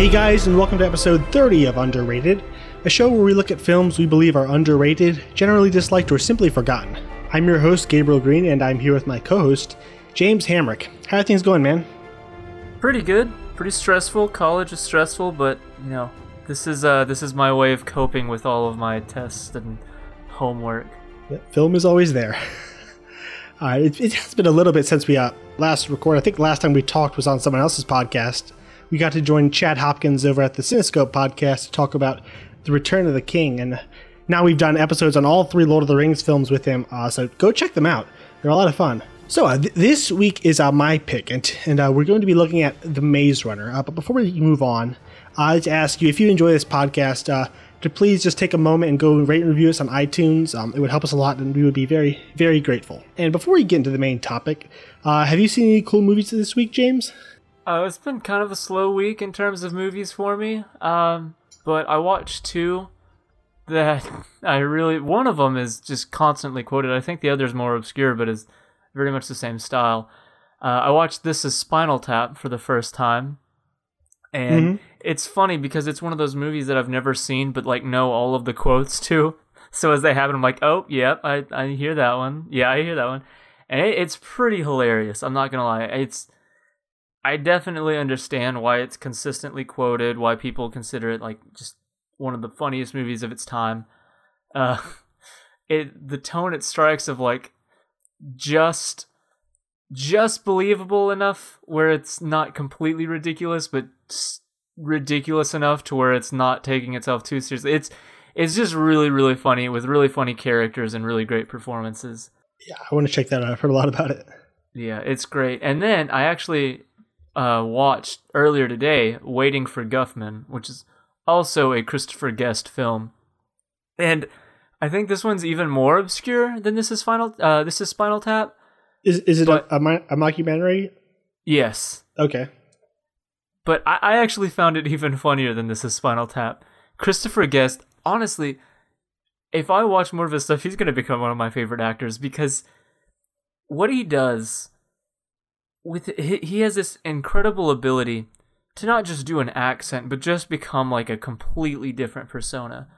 Hey guys, and welcome to episode 30 of Underrated, a show where we look at films we believe are underrated, generally disliked, or simply forgotten. I'm your host, Gabriel Green, and I'm here with my co host, James Hamrick. How are things going, man? Pretty good. Pretty stressful. College is stressful, but you know, this is uh this is my way of coping with all of my tests and homework. Yeah, film is always there. uh, it, it, has been a little bit since we uh, last recorded. I think the last time we talked was on someone else's podcast. We got to join Chad Hopkins over at the Cinescope podcast to talk about the Return of the King, and now we've done episodes on all three Lord of the Rings films with him. Uh, so go check them out; they're a lot of fun. So uh, th- this week is uh, my pick, and, and uh, we're going to be looking at the Maze Runner. Uh, but before we move on, I'd like to ask you if you enjoy this podcast uh, to please just take a moment and go rate and review us on iTunes. Um, it would help us a lot, and we would be very, very grateful. And before we get into the main topic, uh, have you seen any cool movies this week, James? Uh, it's been kind of a slow week in terms of movies for me, um, but I watched two that I really. One of them is just constantly quoted. I think the other is more obscure, but is very much the same style. Uh, I watched This is Spinal Tap for the first time, and mm-hmm. it's funny because it's one of those movies that I've never seen, but like know all of the quotes too. So as they happen, I'm like, oh, yep, I I hear that one. Yeah, I hear that one, and it, it's pretty hilarious. I'm not gonna lie, it's. I definitely understand why it's consistently quoted, why people consider it like just one of the funniest movies of its time. Uh, it the tone it strikes of like just just believable enough where it's not completely ridiculous, but ridiculous enough to where it's not taking itself too seriously. It's it's just really really funny with really funny characters and really great performances. Yeah, I want to check that out. I've heard a lot about it. Yeah, it's great. And then I actually uh, watched earlier today Waiting for Guffman, which is also a Christopher Guest film. And I think this one's even more obscure than this is Final. Uh, this is Spinal Tap. Is is it but, a, a, mockumentary? Yes. Okay. But I, I actually found it even funnier than this is Spinal Tap. Christopher Guest, honestly, if I watch more of his stuff, he's going to become one of my favorite actors because what he does with he has this incredible ability to not just do an accent, but just become like a completely different persona.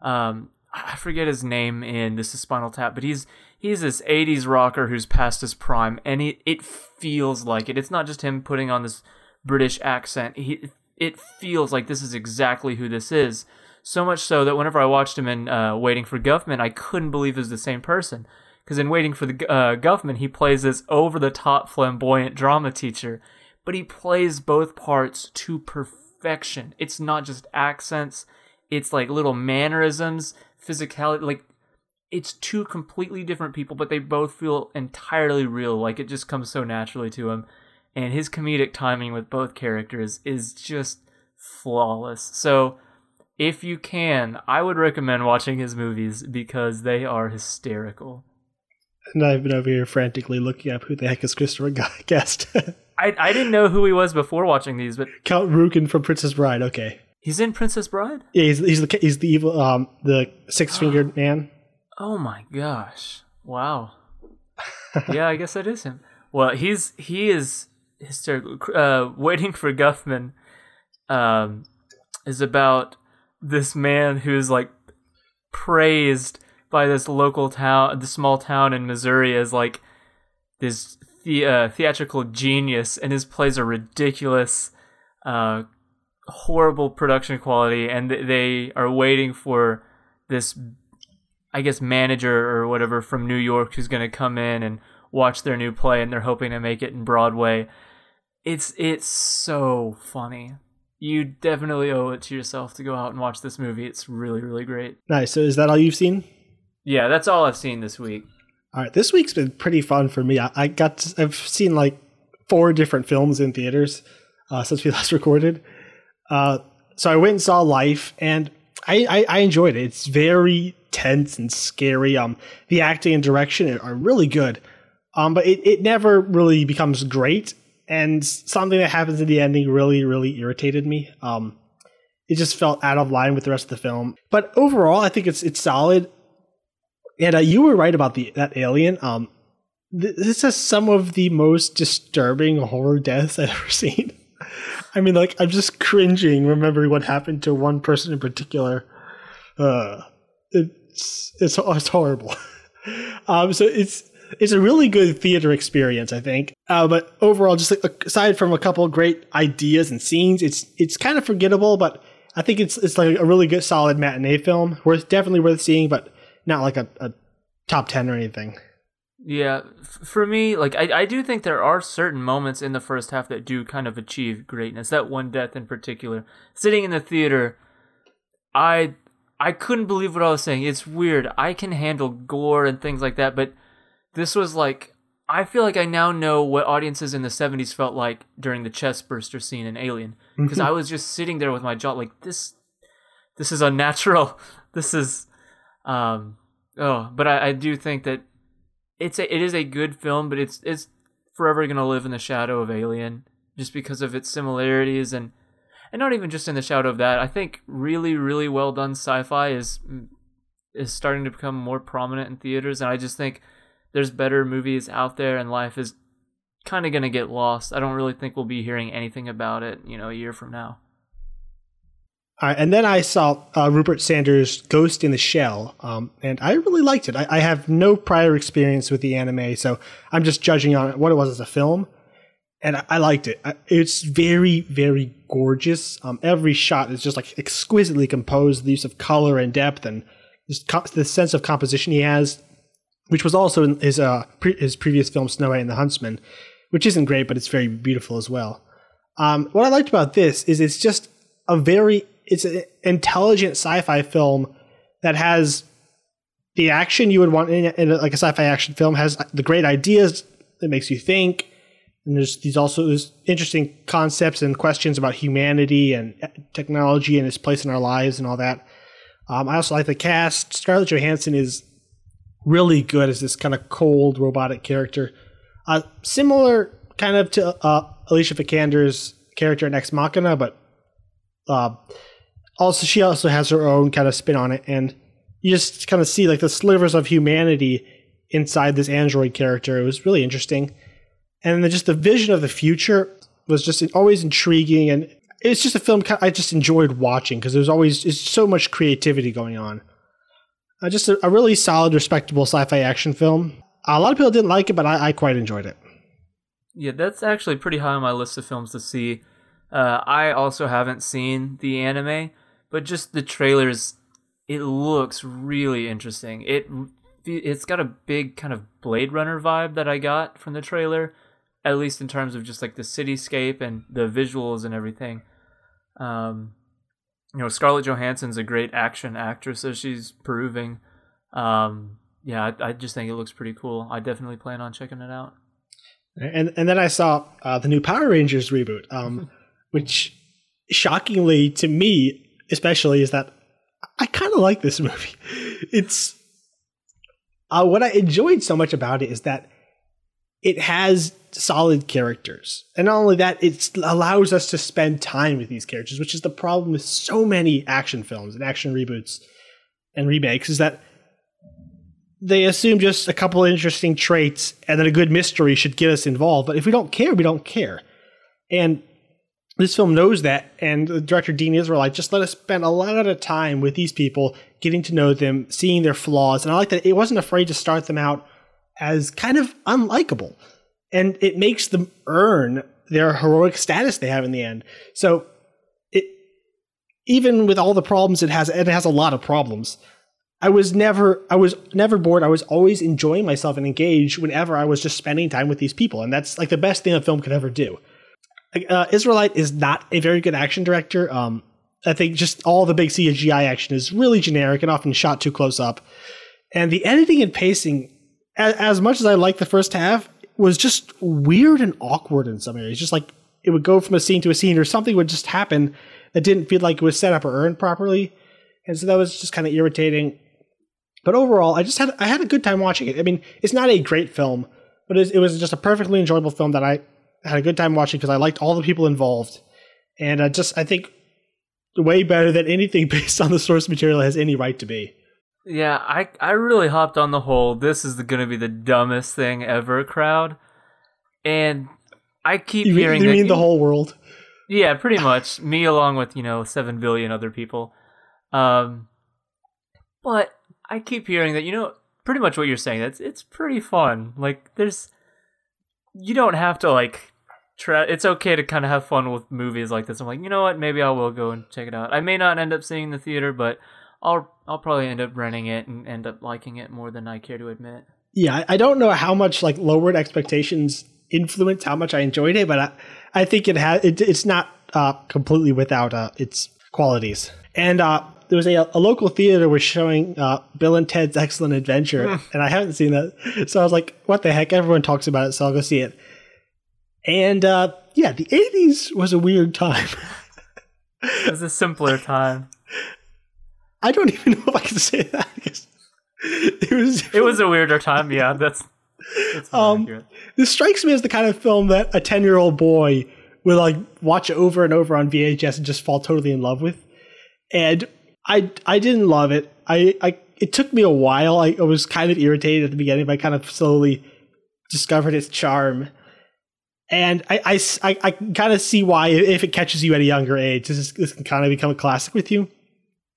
Um, I forget his name in This is Spinal Tap, but he's he's this 80s rocker who's past his prime, and it, it feels like it. It's not just him putting on this British accent. He it feels like this is exactly who this is. So much so that whenever I watched him in uh, Waiting for Guffman, I couldn't believe it was the same person. Because in Waiting for the uh, Guffman, he plays this over the top flamboyant drama teacher, but he plays both parts to perfection. It's not just accents; it's like little mannerisms physicality like it's two completely different people but they both feel entirely real like it just comes so naturally to him and his comedic timing with both characters is just flawless. So if you can i would recommend watching his movies because they are hysterical and i've been over here frantically looking up who the heck is christopher guest I, I didn't know who he was before watching these but count Rugen from princess bride okay He's in Princess Bride. Yeah, he's he's the he's the evil um the six fingered man. Oh my gosh! Wow. yeah, I guess that is him. Well, he's he is hysterical. Uh, Waiting for Guffman, um, is about this man who's like praised by this local town, the small town in Missouri, as like this the, uh, theatrical genius, and his plays are ridiculous. Uh, horrible production quality, and they are waiting for this, I guess, manager or whatever from New York who's going to come in and watch their new play, and they're hoping to make it in Broadway. It's it's so funny. You definitely owe it to yourself to go out and watch this movie. It's really really great. Nice. So is that all you've seen? Yeah, that's all I've seen this week. All right, this week's been pretty fun for me. I, I got to, I've seen like four different films in theaters uh, since we last recorded. Uh, so I went and saw Life, and I, I, I, enjoyed it. It's very tense and scary. Um, the acting and direction are really good. Um, but it, it never really becomes great. And something that happens in the ending really, really irritated me. Um, it just felt out of line with the rest of the film. But overall, I think it's it's solid. And uh, you were right about the that alien. Um, th- this has some of the most disturbing horror deaths I've ever seen. I mean, like I'm just cringing remembering what happened to one person in particular. Uh, it's it's it's horrible. um, so it's it's a really good theater experience, I think. Uh, but overall, just like, aside from a couple great ideas and scenes, it's it's kind of forgettable. But I think it's it's like a really good, solid matinee film. Worth definitely worth seeing, but not like a, a top ten or anything. Yeah, for me, like I, I do think there are certain moments in the first half that do kind of achieve greatness. That one death in particular, sitting in the theater, I I couldn't believe what I was saying. It's weird. I can handle gore and things like that, but this was like I feel like I now know what audiences in the 70s felt like during the chest burster scene in Alien mm-hmm. because I was just sitting there with my jaw like this this is unnatural. This is um oh, but I, I do think that it's a, it is a good film, but it's it's forever going to live in the shadow of Alien just because of its similarities and and not even just in the shadow of that. I think really really well done sci-fi is is starting to become more prominent in theaters and I just think there's better movies out there and life is kind of going to get lost. I don't really think we'll be hearing anything about it, you know, a year from now. Right, and then I saw uh, Rupert Sanders' Ghost in the Shell, um, and I really liked it. I, I, have no prior experience with the anime, so I'm just judging on what it was as a film, and I, I liked it. I, it's very, very gorgeous. Um, every shot is just like exquisitely composed. The use of color and depth, and just co- the sense of composition he has, which was also in his uh, pre- his previous film Snow White and the Huntsman, which isn't great, but it's very beautiful as well. Um, what I liked about this is it's just a very it's an intelligent sci-fi film that has the action you would want in, in a, like a sci-fi action film has the great ideas that makes you think. And there's these also there's interesting concepts and questions about humanity and technology and its place in our lives and all that. Um, i also like the cast. Scarlett johansson is really good as this kind of cold robotic character. Uh, similar kind of to uh, alicia vikander's character in ex machina but uh, also she also has her own kind of spin on it and you just kind of see like the slivers of humanity inside this android character. It was really interesting. And then just the vision of the future was just always intriguing and it's just a film i just enjoyed watching because there's always it's so much creativity going on. Uh, just a, a, really solid respectable sci-fi action film. A lot of people didn't like it but i, I quite enjoyed it. Yeah that's actually pretty high on my list of films to see. Uh, i also haven't seen the anime but just the trailers it looks really interesting. It it's got a big kind of blade runner vibe that i got from the trailer at least in terms of just like the cityscape and the visuals and everything. Um you know scarlett johansson's a great action actress as she's proving um yeah I, I just think it looks pretty cool. I definitely plan on checking it out. And and then i saw uh, the new power rangers reboot um which shockingly to me especially is that I kind of like this movie. It's uh, what I enjoyed so much about it is that it has solid characters, and not only that, it allows us to spend time with these characters, which is the problem with so many action films and action reboots and remakes, is that they assume just a couple interesting traits and then a good mystery should get us involved. But if we don't care, we don't care. And this film knows that, and the director Dean Israelite just let us spend a lot of time with these people, getting to know them, seeing their flaws, and I like that it wasn't afraid to start them out as kind of unlikable, and it makes them earn their heroic status they have in the end. So, it even with all the problems it has, it has a lot of problems. I was never, I was never bored. I was always enjoying myself and engaged whenever I was just spending time with these people, and that's like the best thing a film could ever do uh, Israelite is not a very good action director. Um, I think just all the big CGI action is really generic and often shot too close up. And the editing and pacing, as, as much as I liked the first half, was just weird and awkward in some areas. Just like it would go from a scene to a scene, or something would just happen that didn't feel like it was set up or earned properly. And so that was just kind of irritating. But overall, I just had I had a good time watching it. I mean, it's not a great film, but it was just a perfectly enjoyable film that I had a good time watching because I liked all the people involved, and I just I think way better than anything based on the source material has any right to be. Yeah, I I really hopped on the whole this is going to be the dumbest thing ever crowd, and I keep you hearing. Mean, you that, mean the whole world? Yeah, pretty much. Me along with, you know, 7 billion other people. Um, but I keep hearing that, you know, pretty much what you're saying. That's it's pretty fun. Like there's you don't have to like try it's okay to kind of have fun with movies like this. I'm like, you know what? Maybe I will go and check it out. I may not end up seeing the theater, but I'll I'll probably end up renting it and end up liking it more than I care to admit. Yeah, I don't know how much like lowered expectations influenced how much I enjoyed it, but I, I think it has it, it's not uh, completely without uh, its qualities. And uh, there was a, a local theater was showing uh, Bill and Ted's Excellent Adventure, hmm. and I haven't seen that, so I was like, "What the heck?" Everyone talks about it, so I'll go see it. And uh, yeah, the '80s was a weird time. it was a simpler time. I don't even know if I can say that because it was. It was a weirder time. Yeah, that's. that's um, this strikes me as the kind of film that a ten-year-old boy would like watch over and over on VHS and just fall totally in love with. And I I didn't love it. I, I it took me a while. I, I was kind of irritated at the beginning, but I kind of slowly discovered its charm. And I, I, I, I kind of see why if it catches you at a younger age, this, is, this can kind of become a classic with you.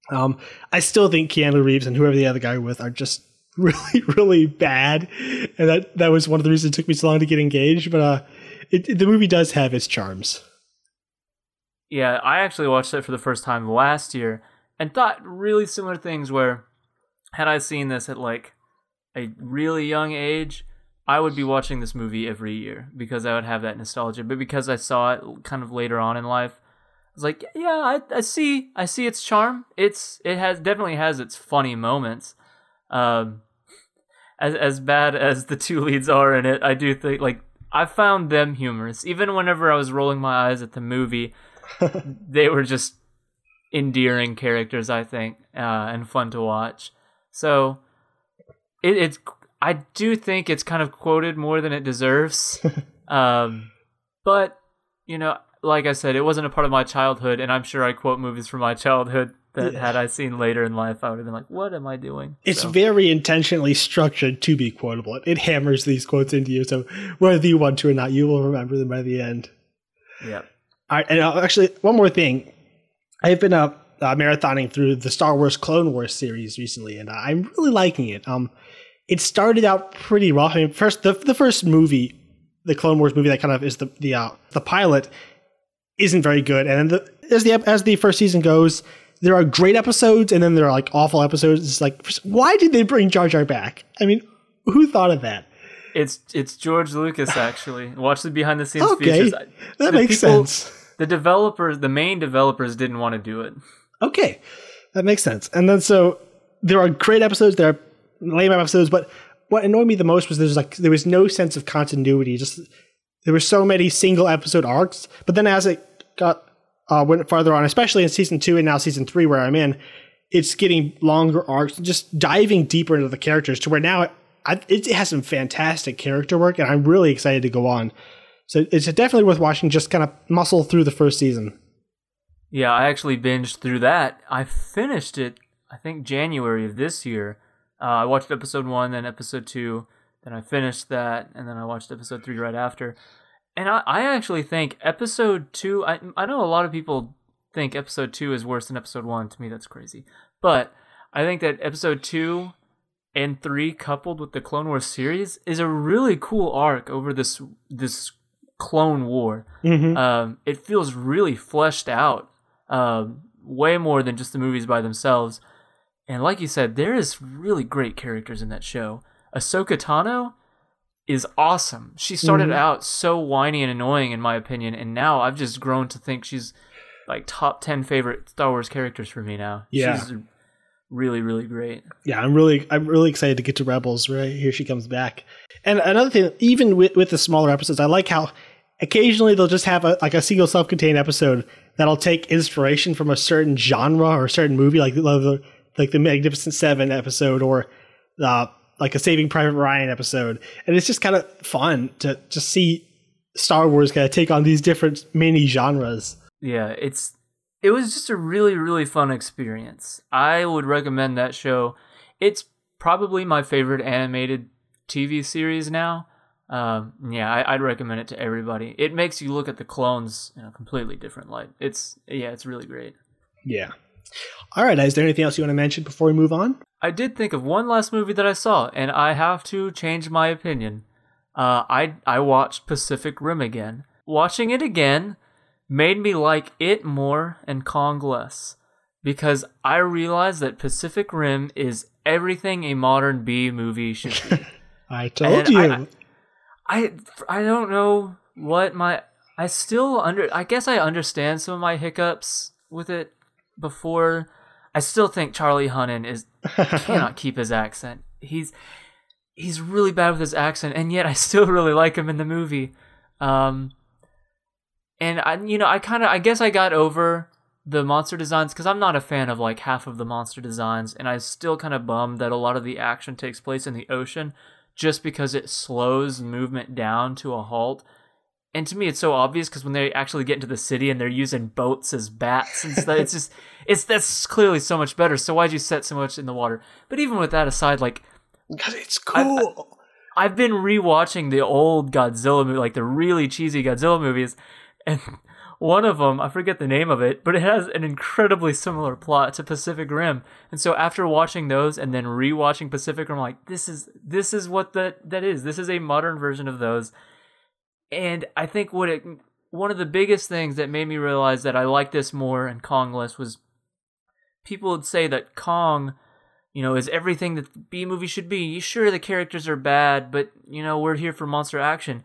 Um, I still think Keanu Reeves and whoever the other guy with are just really, really bad, and that that was one of the reasons it took me so long to get engaged. But uh, it, it, the movie does have its charms. Yeah, I actually watched it for the first time last year, and thought really similar things where had I seen this at like a really young age, I would be watching this movie every year because I would have that nostalgia. But because I saw it kind of later on in life, I was like, yeah, I, I see, I see its charm. It's it has definitely has its funny moments. Um, as as bad as the two leads are in it, I do think like I found them humorous. Even whenever I was rolling my eyes at the movie, they were just endearing characters, I think, uh, and fun to watch. So it, it's I do think it's kind of quoted more than it deserves. um, but you know, like I said, it wasn't a part of my childhood, and I'm sure I quote movies from my childhood that yeah. had I seen later in life, I would have been like, "What am I doing?" It's so. very intentionally structured to be quotable. It hammers these quotes into you, so whether you want to or not, you will remember them by the end. Yeah. All right, and uh, actually, one more thing. I've been uh, uh, marathoning through the Star Wars Clone Wars series recently, and I'm really liking it. Um, it started out pretty rough. I mean, first the the first movie, the Clone Wars movie, that kind of is the the uh, the pilot, isn't very good, and then the, as the as the first season goes, there are great episodes, and then there are like awful episodes. It's like, why did they bring Jar Jar back? I mean, who thought of that? It's it's George Lucas actually. Watch the behind the scenes okay, features. That the makes people, sense. The developers, the main developers, didn't want to do it. Okay, that makes sense. And then so there are great episodes, there are lame episodes, but what annoyed me the most was there's like there was no sense of continuity. Just there were so many single episode arcs, but then as it got uh, went farther on, especially in season two and now season three where I'm in, it's getting longer arcs, just diving deeper into the characters to where now it, it has some fantastic character work, and I'm really excited to go on. So it's definitely worth watching. Just kind of muscle through the first season. Yeah, I actually binged through that. I finished it, I think January of this year. Uh, I watched episode one, then episode two, then I finished that, and then I watched episode three right after. And I, I actually think episode two. I I know a lot of people think episode two is worse than episode one. To me, that's crazy. But I think that episode two and three, coupled with the Clone Wars series, is a really cool arc over this this Clone War. Mm-hmm. Um, it feels really fleshed out um, way more than just the movies by themselves. And like you said, there is really great characters in that show. Ahsoka Tano is awesome. She started mm-hmm. out so whiny and annoying, in my opinion, and now I've just grown to think she's like top ten favorite Star Wars characters for me now. Yeah. She's really, really great. Yeah, I'm really, I'm really excited to get to Rebels. Right here, she comes back. And another thing, even with with the smaller episodes, I like how occasionally they'll just have a like a single self-contained episode that'll take inspiration from a certain genre or a certain movie, like the like the Magnificent Seven episode or uh, like a Saving Private Ryan episode, and it's just kind of fun to just see Star Wars kind of take on these different mini genres. Yeah, it's it was just a really really fun experience. I would recommend that show. It's probably my favorite animated TV series now. Um, yeah, I, would recommend it to everybody. It makes you look at the clones in a completely different light. It's yeah, it's really great. Yeah. All right. Is there anything else you want to mention before we move on? I did think of one last movie that I saw, and I have to change my opinion. Uh, I I watched Pacific Rim again. Watching it again made me like it more and Kong less because I realized that Pacific Rim is everything a modern B movie should be. I told and you. I, I, I don't know what my I still under I guess I understand some of my hiccups with it before. I still think Charlie Hunnam is cannot keep his accent. He's he's really bad with his accent, and yet I still really like him in the movie. Um, and I, you know, I kind of, I guess I got over the monster designs because I'm not a fan of like half of the monster designs, and I still kind of bummed that a lot of the action takes place in the ocean, just because it slows movement down to a halt. And to me, it's so obvious because when they actually get into the city and they're using boats as bats and stuff, it's just, it's that's clearly so much better. So why'd you set so much in the water? But even with that aside, like, because it's cool. I, I've been rewatching the old Godzilla movie, like the really cheesy Godzilla movies, and one of them, I forget the name of it, but it has an incredibly similar plot to Pacific Rim. And so after watching those and then rewatching Pacific Rim, I'm like, this is this is what that that is. This is a modern version of those. And I think what it one of the biggest things that made me realize that I like this more and Kong less was people would say that Kong, you know, is everything that B movie should be. Sure, the characters are bad, but you know, we're here for monster action.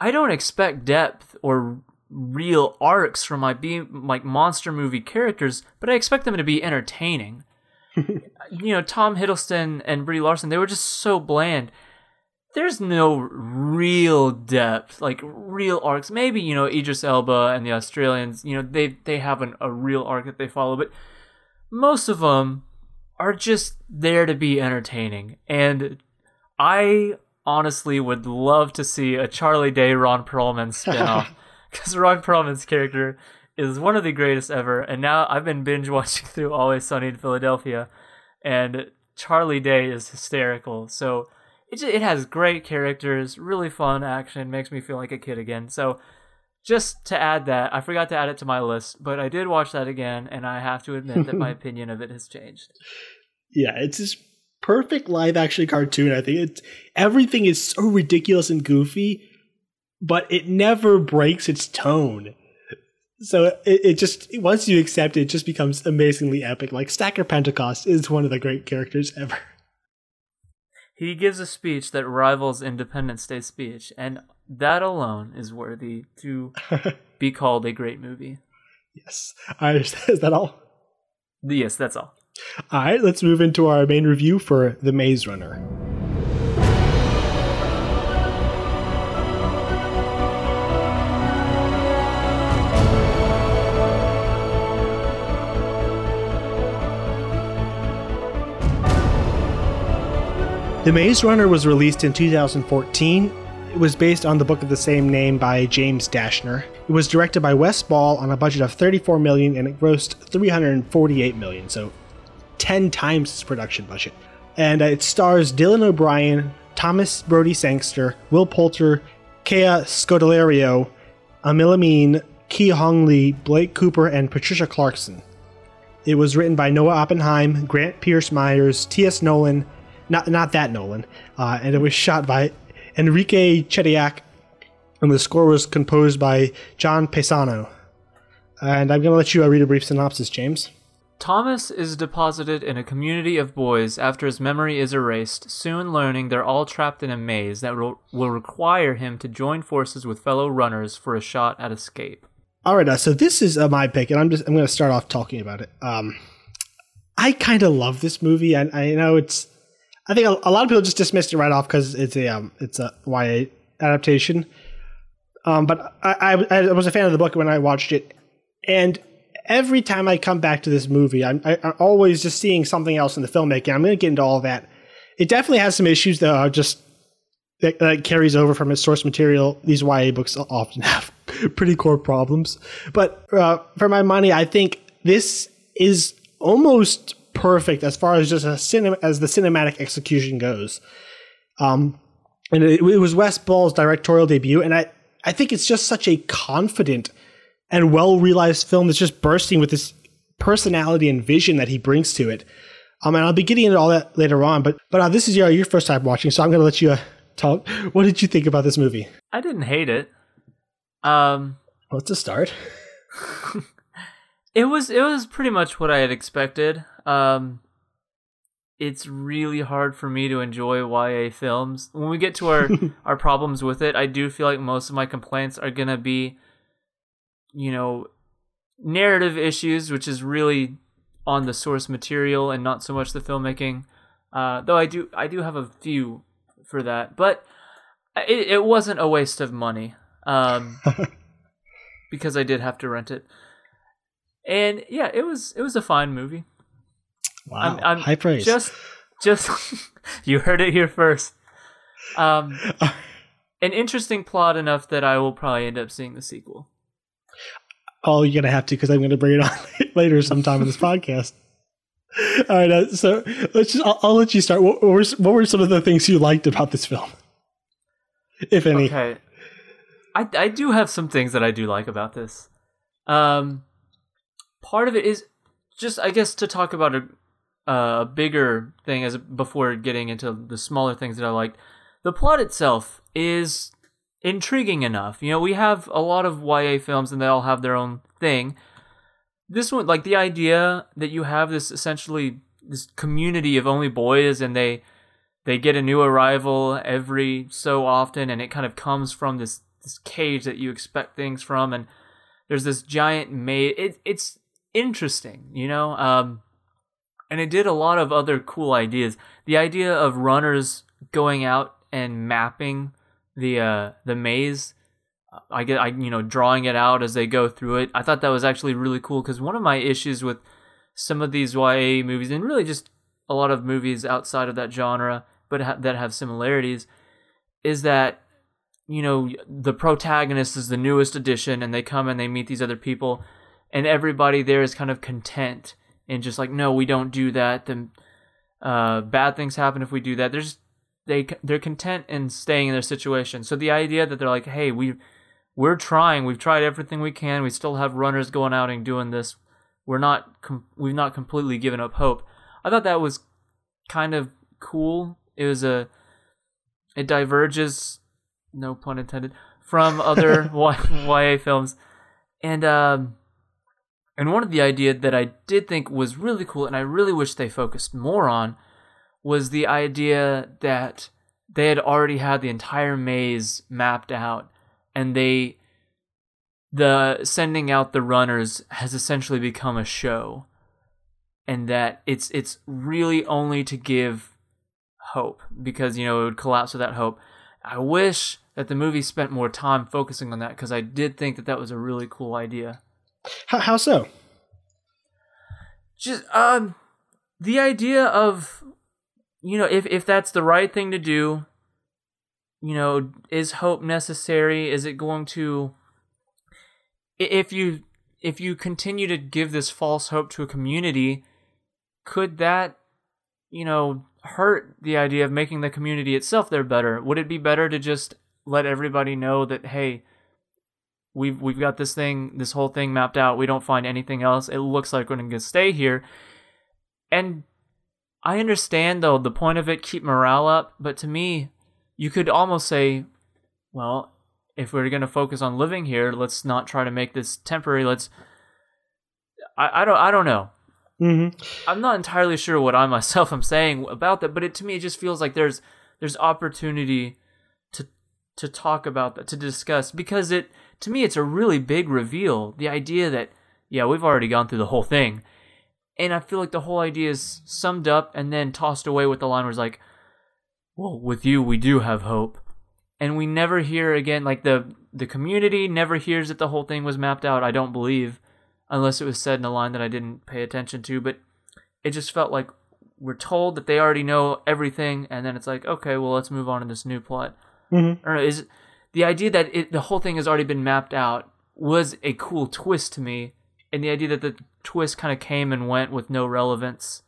I don't expect depth or real arcs from my be like monster movie characters, but I expect them to be entertaining. you know, Tom Hiddleston and Brie Larson, they were just so bland. There's no real depth, like real arcs. Maybe you know Idris Elba and the Australians, you know they they have an, a real arc that they follow, but most of them are just there to be entertaining. And I honestly would love to see a Charlie Day Ron Perlman spinoff because Ron Perlman's character is one of the greatest ever. And now I've been binge watching through Always Sunny in Philadelphia, and Charlie Day is hysterical. So it just, it has great characters, really fun action, makes me feel like a kid again. So just to add that, I forgot to add it to my list, but I did watch that again, and I have to admit that my opinion of it has changed. Yeah, it's just perfect live action cartoon. I think it's everything is so ridiculous and goofy, but it never breaks its tone. So it, it just once you accept it, it just becomes amazingly epic. Like Stacker Pentecost is one of the great characters ever. He gives a speech that rivals Independence Day speech, and that alone is worthy to be called a great movie. Yes. I understand. Is that all? Yes, that's all. All right, let's move into our main review for The Maze Runner. The Maze Runner was released in 2014. It was based on the book of the same name by James Dashner. It was directed by Wes Ball on a budget of 34 million and it grossed 348 million, so 10 times its production budget. And uh, it stars Dylan O'Brien, Thomas Brodie Sangster, Will Poulter, Kaya Scodelario, Aml Ameen, Ki Hong Lee, Blake Cooper, and Patricia Clarkson. It was written by Noah Oppenheim, Grant Pierce Myers, T.S. Nowlin, not not that Nolan, uh, and it was shot by Enrique Chediak, and the score was composed by John Paesano. And I'm going to let you uh, read a brief synopsis, James. Thomas is deposited in a community of boys after his memory is erased, soon learning they're all trapped in a maze that will, will require him to join forces with fellow runners for a shot at escape. All right, uh, so this is uh, my pick, and I'm just I'm going to start off talking about it. Um, I kind of love this movie. I, I know it's I think a, a, lot of people just dismissed it right off because it's a um, it's a YA adaptation. Um, but I, I, I was a fan of the book when I watched it, and every time I come back to this movie, I'm, I, i am always just seeing something else in the filmmaking. I'm going to get into all that. It definitely has some issues that are just that, that carries over from its source material. These YA books often have pretty core problems, but uh, for my money, I think this is almost perfect as far as just a cinema as the cinematic execution goes. Um, and it, it was Wes Ball's directorial debut, and I I think it's just such a confident and well realized film that's just bursting with this personality and vision that he brings to it. Um, and I'll be getting into all that later on, but but uh, this is your your first time watching, so I'm going to let you uh, talk. What did you think about this movie? I didn't hate it. Um, well, it's a start. it was it was pretty much what I had expected. Um, it's really hard for me to enjoy YA films. When we get to our our problems with it, I do feel like most of my complaints are gonna be, you know, narrative issues, which is really on the source material and not so much the filmmaking. Uh, though I do I do have a few for that, but it, it wasn't a waste of money um, because I did have to rent it. And yeah, it was it was a fine movie. Wow, I'm, I'm high praise. Just just you heard it here first. Um, an interesting plot enough that I will probably end up seeing the sequel. Oh, you're gonna have to because I'm gonna bring it on later sometime in this podcast. All right, uh, so let's just. I'll, I'll, let you start. What, what, were what were some of the things you liked about this film, if any? Okay, I I do have some things that I do like about this. Um, part of it is just I guess to talk about a a bigger thing as before getting into the smaller things that I liked. The plot itself is intriguing enough. You know, we have a lot of YA films and they all have their own thing. This one, like the idea that you have this essentially this community of only boys and they they get a new arrival every so often and it kind of comes from this this cage that you expect things from and there's this giant maze it, it's interesting you know um and it did a lot of other cool ideas the idea of runners going out and mapping the uh, the maze. I get I you know drawing it out as they go through it. I thought that was actually really cool because one of my issues with some of these YA movies and really just a lot of movies outside of that genre but ha- that have similarities is that you know the protagonist is the newest addition and they come and they meet these other people and everybody there is kind of content and just like no we don't do that then uh, bad things happen if we do that there's they they're content in staying in their situation. So the idea that they're like, hey, we we're trying, we've tried everything we can, we still have runners going out and doing this. We're not com- we've not completely given up hope. I thought that was kind of cool. It was a it diverges, no pun intended, from other YA films, and um, and one of the idea that I did think was really cool, and I really wish they focused more on was the idea that they had already had the entire maze mapped out and they the sending out the runners has essentially become a show and that it's it's really only to give hope because you know it would collapse without hope. I wish that the movie spent more time focusing on that because i did think that that was a really cool idea how, how so just um the idea of you know, if if that's the right thing to do, you know, is hope necessary? Is it going to if you if you continue to give this false hope to a community, could that, you know, hurt the idea of making the community itself there better? Would it be better to just let everybody know that hey, we've we've got this thing, this whole thing mapped out. We don't find anything else. It looks like we're going to stay here. And I understand though the point of it keep morale up, but to me, you could almost say, well, if we're going to focus on living here, let's not try to make this temporary. Let's. I, I don't I don't know. Mm-hmm. I'm not entirely sure what I myself am saying about that, but it to me it just feels like there's there's opportunity to to talk about that to discuss because it to me it's a really big reveal. The idea that yeah we've already gone through the whole thing and I feel like the whole idea is summed up and then tossed away with the line where it's like, well, with you, we do have hope. And we never hear again, like the, the community never hears that the whole thing was mapped out, I don't believe, unless it was said in a line that I didn't pay attention to. But it just felt like we're told that they already know everything, and then it's like, okay, well, let's move on to this new plot. Mm-hmm. Or is the idea that it, the whole thing has already been mapped out was a cool twist to me and the idea that the twist kind of came and went with no relevance.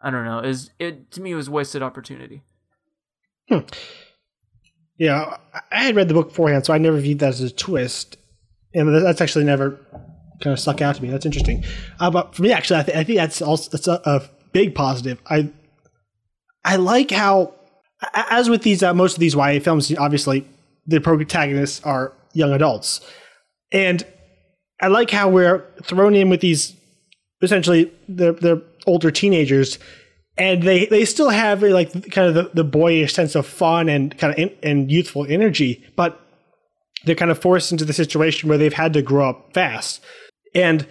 I don't know. Is it to me it was wasted opportunity. Hmm. Yeah, I had read the book beforehand, so I never viewed that as a twist, and that's actually never kind of stuck out to me. That's interesting. Uh, but for me, actually, I, th- I think that's also that's a, a, big positive. I I like how, as with these uh, most of these YA films, obviously the protagonists are young adults, and I like how we're thrown in with these essentially they're, they're older teenagers and they they still have like kind of the, the boyish sense of fun and kind of in, and youthful energy but they're kind of forced into the situation where they've had to grow up fast. And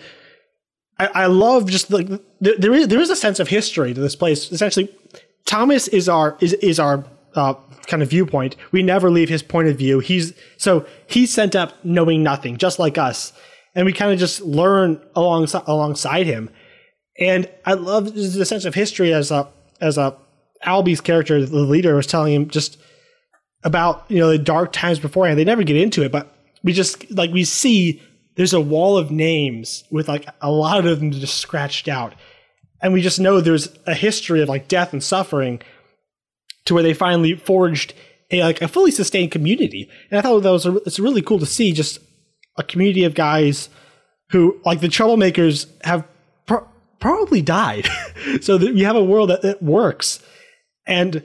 i, I love just like there, there is there is a sense of history to this place. Essentially thomas is our is is our uh, kind of viewpoint we never leave his point of view. He's so he's sent up knowing nothing just like us. And we kind of just learn alongside alongside him. And I love the sense of history as a as a Alby's character, the leader, was telling him just about you know the dark times beforehand. They never get into it, but we just like we see there's a wall of names with like a lot of them just scratched out, and we just know there's a history of like death and suffering, to where they finally forged a like a fully sustained community. And I thought that was a, it's really cool to see just a community of guys who like the troublemakers have probably died. so that you have a world that, that works. And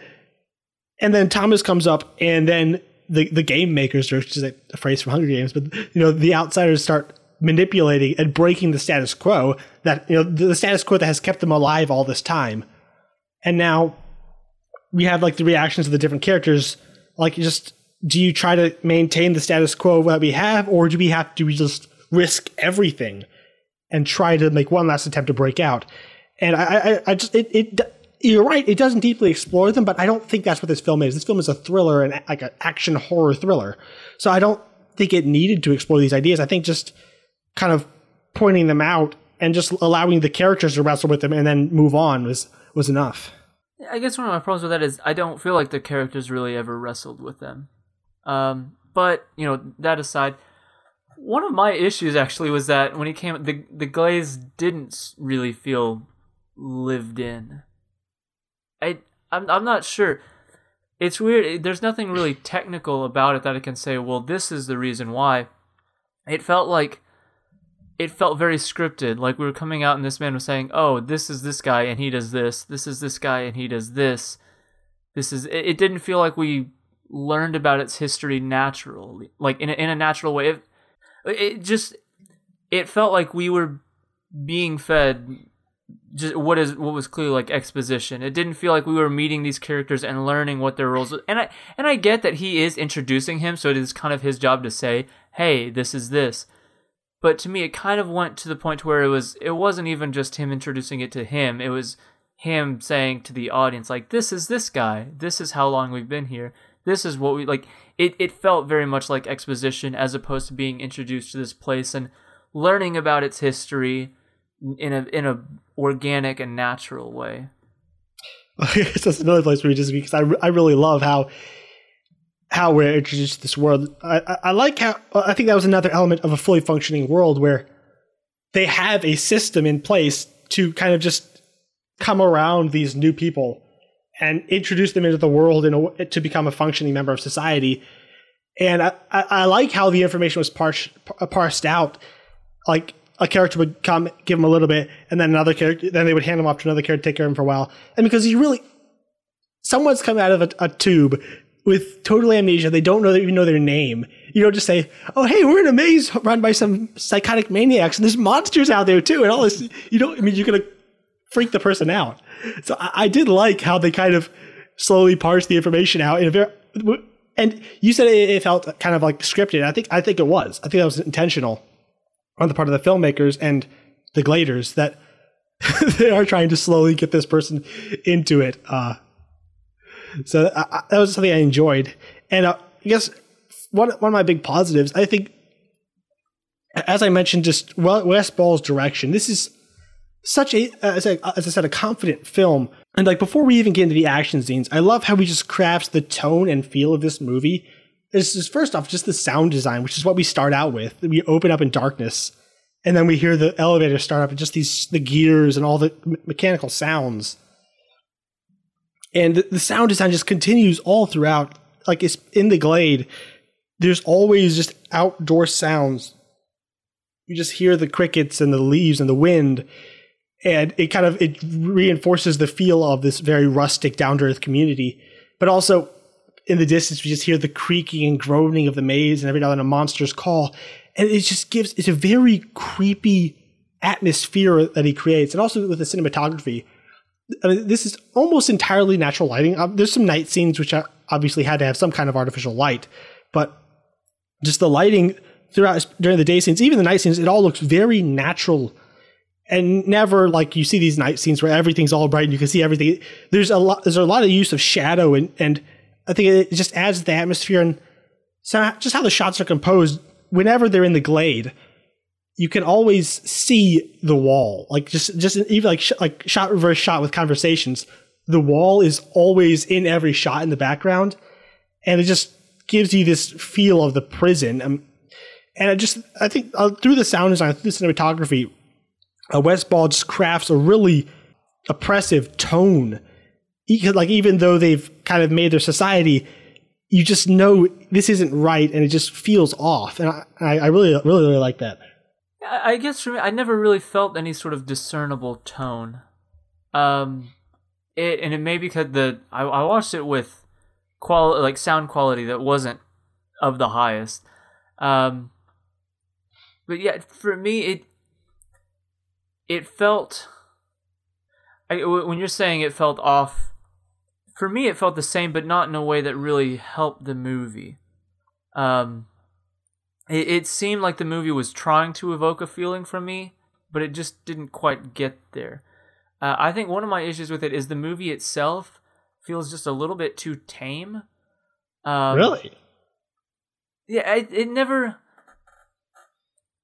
and then Thomas comes up and then the, the game makers, or just a phrase from Hunger Games, but you know, the outsiders start manipulating and breaking the status quo that you know the status quo that has kept them alive all this time. And now we have like the reactions of the different characters. Like just do you try to maintain the status quo that we have, or do we have to just risk everything? and try to make one last attempt to break out. And I, I, I just it, it you're right. It doesn't deeply explore them, but I don't think that's what this film is. This film is a thriller and like an action horror thriller. So I don't think it needed to explore these ideas. I think just kind of pointing them out and just allowing the characters to wrestle with them and then move on was was enough. I guess one of my problems with that is I don't feel like the characters really ever wrestled with them. Um, but you know that aside, one of my issues actually was that when he came, the the Glade didn't really feel lived in. I I'm I'm not sure. It's weird. There's nothing really technical about it that I can say. Well, this is the reason why. It felt like it felt very scripted. Like we were coming out and this man was saying, "Oh, this is this guy and he does this. This is this guy and he does this." This is. It, it didn't feel like we learned about its history naturally, like in a, in a natural way. It, it just it felt like we were being fed just what is what was clearly like exposition. It didn't feel like we were meeting these characters and learning what their roles. And I and I get that he is introducing him, so it is kind of his job to say, "Hey, this is this." But to me, it kind of went to the point where it was it wasn't even just him introducing it to him. It was him saying to the audience, like, "This is this guy. This is how long we've been here this is what we like it, it felt very much like exposition as opposed to being introduced to this place and learning about its history in a in a organic and natural way that's another place where we just because I, I really love how how we're introduced to this world. I, I, like how I think that was another element of a fully functioning world where they have a system in place to kind of just come around these new people and introduce them into the world in a, to become a functioning member of society. And I, I, I like how the information was parsed, parsed out. Like a character would come, give him a little bit, and then another character, then they would hand him off to another character take care of him for a while. And because he really, someone's come out of a, a tube with total amnesia, they don't know even know their name. You don't just say, "Oh, hey, we're in a maze run by some psychotic maniacs, and there's monsters out there too," and all this. You don't. I mean, you're gonna freak the person out. So I, I did like how they kind of slowly parsed the information out in a very and you said it, it, felt kind of like scripted. I think I think it was. I think that was intentional on the part of the filmmakers and the gladers that they are trying to slowly get this person into it. Uh, so I, that was something I enjoyed, and uh, I guess one one of my big positives. I think, as I mentioned, just Wes Ball's direction. This is such a as, I, as I said, a confident film. And like before we even get into the action scenes, I love how he just crafts the tone and feel of this movie. This is first off just the sound design, which is what we start out with. We open up in darkness, and then we hear the elevator start up, and just these the gears and all the mechanical sounds. And the, sound design just continues all throughout. like it's in the glade. There's always just outdoor sounds. You just hear the crickets and the leaves and the wind, and it kind of it reinforces the feel of this very rustic, down to earth community. But also, in the distance, we just hear the creaking and groaning of the maze, and every now and then a monster's call, and it just gives it's a very creepy atmosphere that he creates, and also with the cinematography. I mean, this is almost entirely natural lighting. Um, there's some night scenes which obviously had to have some kind of artificial light, but just the lighting throughout during the day scenes, even the night scenes, it all looks very natural and never like you see these night scenes where everything's all bright and you can see everything. There's a lot. There's a lot of use of shadow and and I think it just adds the atmosphere and so just how the shots are composed. Whenever they're in the glade, you can always see the wall. Like just just even like sh- like shot reverse shot with conversations. The wall is always in every shot in the background, and it just gives you this feel of the prison. Um, and I just I think uh, through the sound design, through the cinematography, uh, Wes Ball just crafts a really oppressive tone. like even though they've kind of made their society, you just know this isn't right, and it just feels off. And I, I really, really, really like that. I guess for me, I never really felt any sort of discernible tone. Um, it and it may be because the I, I watched it with quality, like sound quality that wasn't of the highest. Um, but yeah, for me, it it felt I, when you're saying it felt off for me it felt the same but not in a way that really helped the movie um it, it seemed like the movie was trying to evoke a feeling from me but it just didn't quite get there uh, i think one of my issues with it is the movie itself feels just a little bit too tame um, really yeah it, it never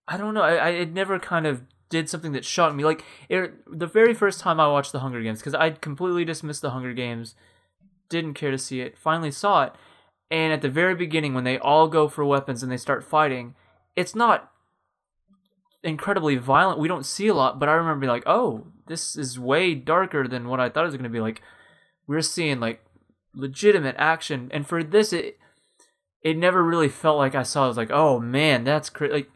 i don't know I, I it never kind of did something that shocked me. Like it, the very first time I watched The Hunger Games, because I'd completely dismissed The Hunger Games, didn't care to see it. Finally saw it, and at the very beginning, when they all go for weapons and they start fighting, it's not incredibly violent. We don't see a lot, but I remember being like, "Oh, this is way darker than what I thought it was going to be." Like we're seeing like legitimate action, and for this, it it never really felt like I saw. I was like, "Oh man, that's crazy!" Like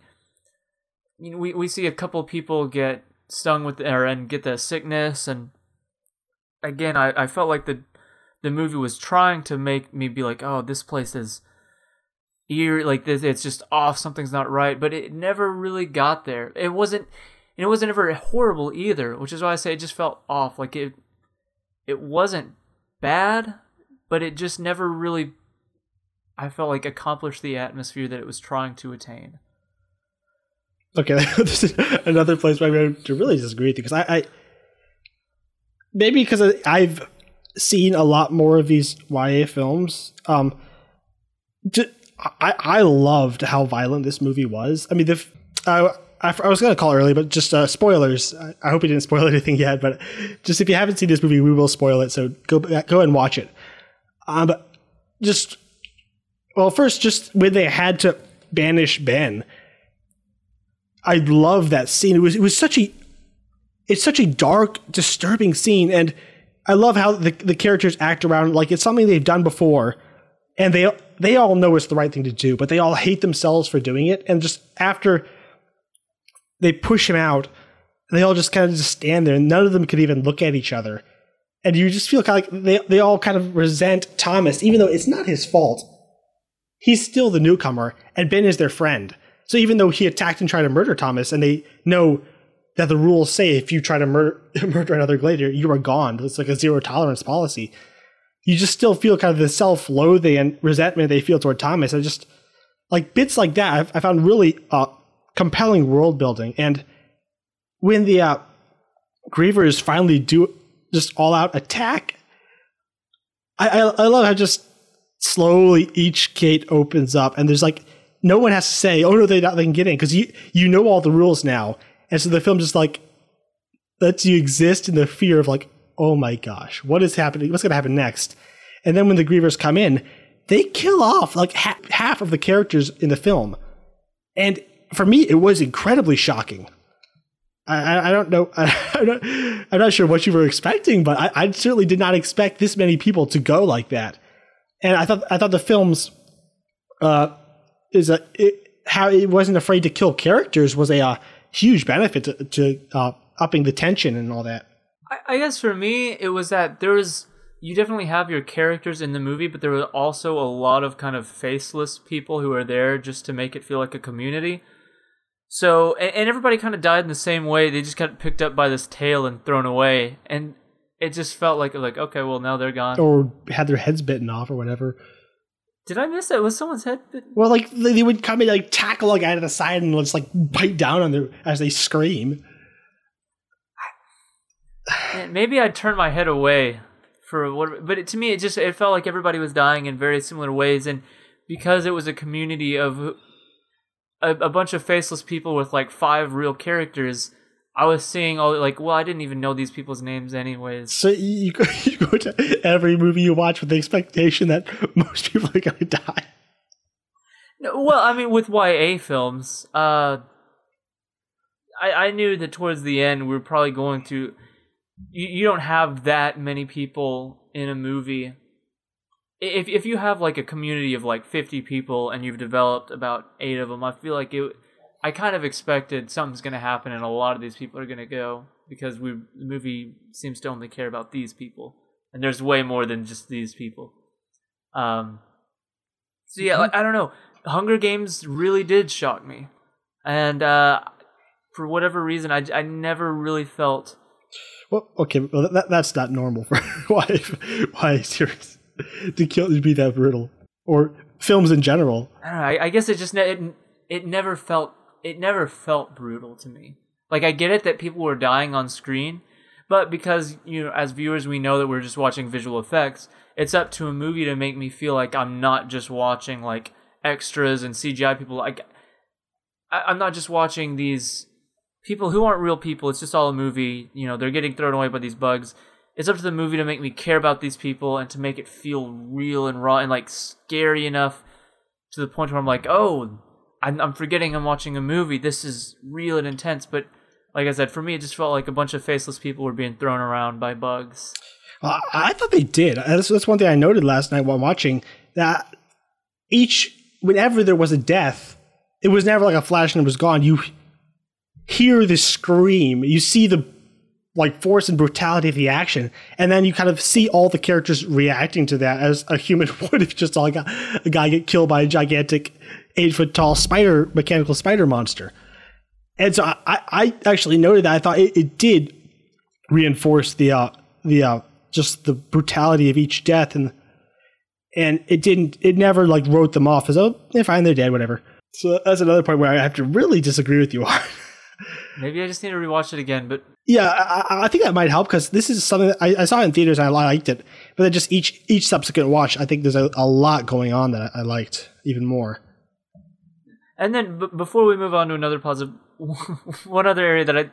you know, we we see a couple people get stung with or and get the sickness, and again, I I felt like the the movie was trying to make me be like, oh, this place is eerie, like this, it's just off, something's not right, but it never really got there. It wasn't, and it wasn't ever horrible either, which is why I say it just felt off. Like it, it wasn't bad, but it just never really, I felt like accomplished the atmosphere that it was trying to attain. Okay, this is another place where I'm to really disagree with you because I, I maybe because I've seen a lot more of these YA films. Um, just, I I loved how violent this movie was. I mean, the I, I was going to call early, but just uh, spoilers. I, I hope we didn't spoil anything yet, but just if you haven't seen this movie, we will spoil it. So go go and watch it. Um, but just well, first, just when they had to banish Ben I love that scene. It was it was such a it's such a dark, disturbing scene, and I love how the the characters act around like it's something they've done before, and they they all know it's the right thing to do, but they all hate themselves for doing it, and just after they push him out, they all just kind of just stand there, and none of them could even look at each other, and you just feel kind of like they they all kind of resent Thomas, even though it's not his fault. He's still the newcomer, and Ben is their friend so even though he attacked and tried to murder Thomas, and they know that the rules say if you try to murder murder another Glader, you are gone. It's like a zero tolerance policy. You just still feel kind of the self loathing and resentment they feel toward Thomas. I just like bits like that. I've, I found really uh, compelling world building, and when the uh, Grievers finally do just all out attack, I, I, I love how just slowly each gate opens up, and there's like no one has to say, "Oh no, they they can get in," because you you know all the rules now, and so the film just like lets you exist in the fear of like, "Oh my gosh, what is happening? What's going to happen next?" And then when the grievers come in, they kill off like ha- half of the characters in the film, and for me, it was incredibly shocking. I, I don't know. I am not sure what you were expecting, but I, I certainly did not expect this many people to go like that. and I thought I thought the films uh, is a it, how it wasn't afraid to kill characters was a uh, huge benefit to, to uh, upping the tension and all that. I, I guess for me, it was that there was you definitely have your characters in the movie, but there were also a lot of kind of faceless people who are there just to make it feel like a community. So, and, and everybody kind of died in the same way. They just got picked up by this tail and thrown away, and it just felt like like okay, well now they're gone. Or had their heads bitten off or whatever. Did I miss it? Was someone's head? Well, like they would come and like tackle a guy to the side and just like bite down on them as they scream. Man, maybe I'd turn my head away for what, but it, to me, it just it felt like everybody was dying in very similar ways, and because it was a community of a, a bunch of faceless people with like five real characters, I was seeing all like, well, I didn't even know these people's names anyways. So you go, you go to every movie you watch with the expectation that most people are going to die. No, well, I mean, with YA films, uh, I I knew that towards the end we were probably going to. You, you don't have that many people in a movie. If if you have like a community of like fifty people and you've developed about eight of them, I feel like it I kind of expected something's going to happen and a lot of these people are going to go because we the movie seems to only care about these people and there's way more than just these people. Um so yeah, like, I don't know. Hunger Games really did shock me. And uh for whatever reason I I never really felt Well, okay, well that, that's not normal for why why series to kill to be that brutal or films in general. I know. I, I guess it just ne- it, it never felt it never felt brutal to me. Like I get it that people were dying on screen, but because you know as viewers we know that we're just watching visual effects, it's up to a movie to make me feel like I'm not just watching like extras and CGI people like I, I'm not just watching these people who aren't real people. It's just all a movie. You know, they're getting thrown away by these bugs. It's up to the movie to make me care about these people and to make it feel real and raw and like scary enough to the point where I'm like, oh, I'm, I'm forgetting I'm watching a movie. This is real and intense. But like I said, for me, it just felt like a bunch of faceless people were being thrown around by bugs. Uh, I thought they did. That's, that's one thing I noted last night while watching that each whenever there was a death, it was never like a flash and it was gone. You hear the scream, you see the like force and brutality of the action, and then you kind of see all the characters reacting to that as a human would if just saw guy, a guy get killed by a gigantic eight foot tall spider mechanical spider monster. And so I, I actually noted that I thought it, it did reinforce the uh, the uh, just the brutality of each death and and it didn't it never like wrote them off as oh they're fine they're dead whatever. So that's another point where I have to really disagree with you on. Maybe I just need to rewatch it again, but yeah, I, I think that might help because this is something that I, I, saw in theaters and I liked it, but then just each each subsequent watch, I think there's a, a lot going on that I liked even more. And then b- before we move on to another positive, one other area that I,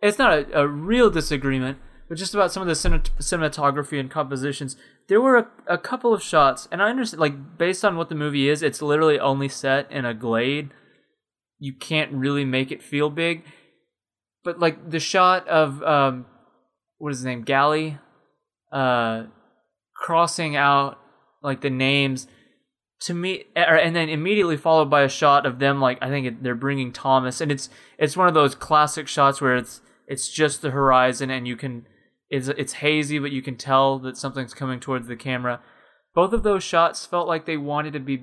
it's not a, a real disagreement, but just about some of the cinematography and compositions. There were a, a couple of shots, and I understand, like based on what the movie is, it's literally only set in a glade you can't really make it feel big. But like the shot of um, what is his name, Gally, uh, crossing out like the names to me, and then immediately followed by a shot of them like I think they're bringing Thomas, and it's it's one of those classic shots where it's it's just the horizon and you can it's it's hazy, but you can tell that something's coming towards the camera. Both of those shots felt like they wanted to be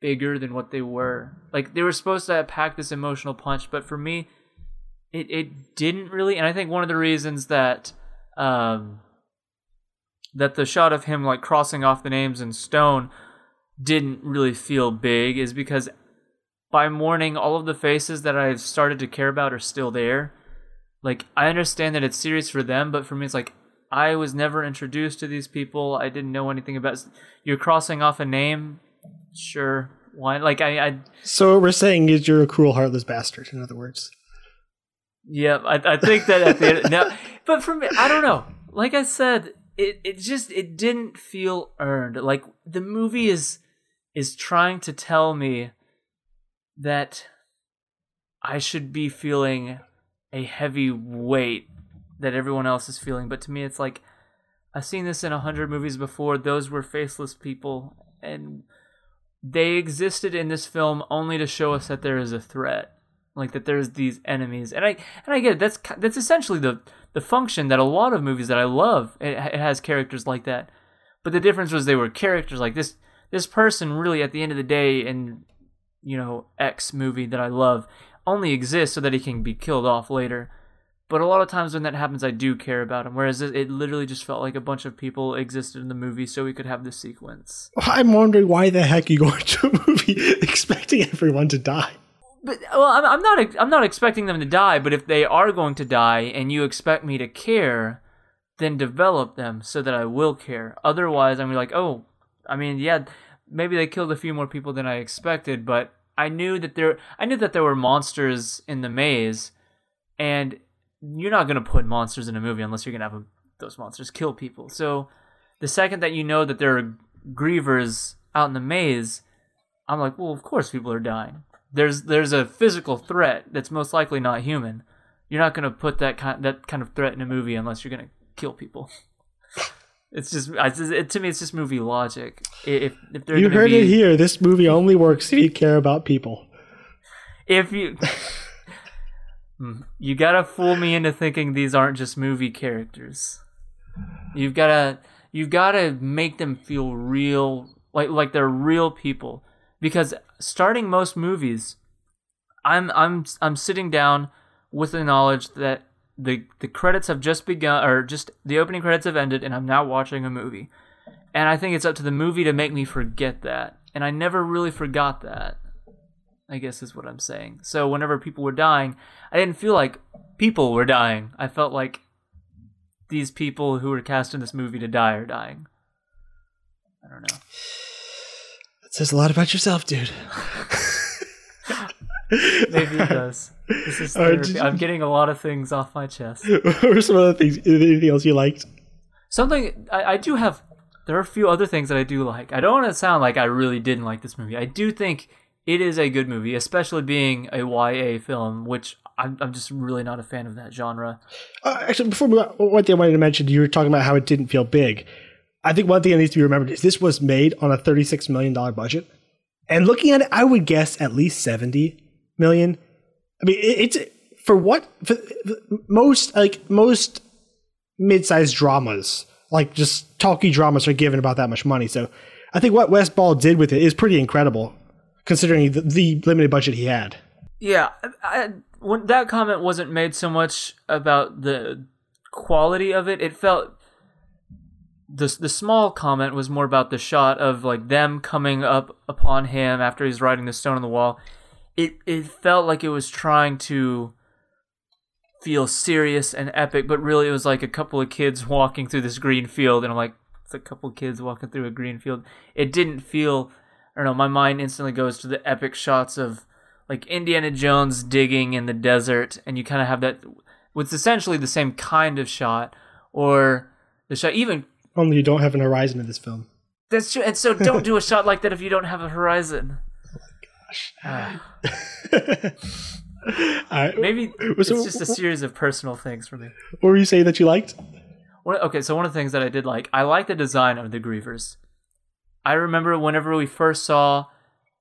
bigger than what they were. Like they were supposed to pack this emotional punch, but for me, it it didn't really. And I think one of the reasons that um that the shot of him like crossing off the names in stone didn't really feel big is because by morning all of the faces that I've started to care about are still there. Like I understand that it's serious for them, but for me it's like I was never introduced to these people. I didn't know anything about. You're crossing off a name sure why like I, I so what we're saying is you're a cruel heartless bastard in other words yeah i, I think that at the end no but for me i don't know like i said it, it just it didn't feel earned like the movie is is trying to tell me that i should be feeling a heavy weight that everyone else is feeling but to me it's like I've seen this in a hundred movies before. Those were faceless people, and they existed in this film only to show us that there is a threat, like that there's these enemies. And I and I get it. That's that's essentially the the function that a lot of movies that I love. It, it has characters like that, but the difference was they were characters like this. This person really, at the end of the day, in you know X movie that I love, only exists so that he can be killed off later. But a lot of times when that happens, I do care about him. Whereas it, it literally just felt like a bunch of people existed in the movie so we could have this sequence. I'm wondering why the heck you go into a movie expecting everyone to die. But well, I'm, I'm not. I'm not expecting them to die. But if they are going to die, and you expect me to care, then develop them so that I will care. Otherwise, I'm like, oh, I mean, yeah, maybe they killed a few more people than I expected, but I knew that there. I knew that there were monsters in the maze, and you're not going to put monsters in a movie unless you're going to have a, those monsters kill people. So the second that you know that there are grievers out in the maze, I'm like, well, of course people are dying. There's there's a physical threat that's most likely not human. You're not going to put that kind that kind of threat in a movie unless you're going to kill people. It's just, it's just it, to me, it's just movie logic. If if you heard be, it here, this movie only works if you care about people. If you Hmm. You gotta fool me into thinking these aren't just movie characters. You've gotta you've gotta make them feel real, like like they're real people. Because starting most movies, I'm I'm I'm sitting down with the knowledge that the the credits have just begun, or just the opening credits have ended, and I'm now watching a movie. And I think it's up to the movie to make me forget that. And I never really forgot that. I guess is what I'm saying. So whenever people were dying, I didn't feel like people were dying. I felt like these people who were cast in this movie to die are dying. I don't know. That says a lot about yourself, dude. Maybe it does. This is. I'm getting a lot of things off my chest. what were some other things? Anything else you liked? Something I, I do have. There are a few other things that I do like. I don't want to sound like I really didn't like this movie. I do think it is a good movie, especially being a YA film, which I'm, I'm just really not a fan of that genre. Uh, actually, before we, one thing I wanted to mention, you were talking about how it didn't feel big. I think one thing that needs to be remembered is this was made on a $36 million budget. And looking at it, I would guess at least 70 million. I mean, it, it's for what for most like most mid-sized dramas, like just talky dramas are given about that much money. So I think what Wes Ball did with it is pretty incredible considering the, the limited budget he had. Yeah, I, when that comment wasn't made so much about the quality of it. It felt the the small comment was more about the shot of like them coming up upon him after he's writing the stone on the wall. It it felt like it was trying to feel serious and epic, but really it was like a couple of kids walking through this green field, and I'm like, it's a couple of kids walking through a green field. It didn't feel I don't know, my mind instantly goes to the epic shots of like Indiana Jones digging in the desert, and you kind of have that. It's essentially the same kind of shot, or the shot even. Only you don't have an horizon in this film. That's true, and so don't do a shot like that if you don't have a horizon. My uh, Maybe it's so, just a series of personal things for me. What were you saying that you liked? okay, so one of the things that I did like, I like the design of the Grievers. I remember whenever we first saw,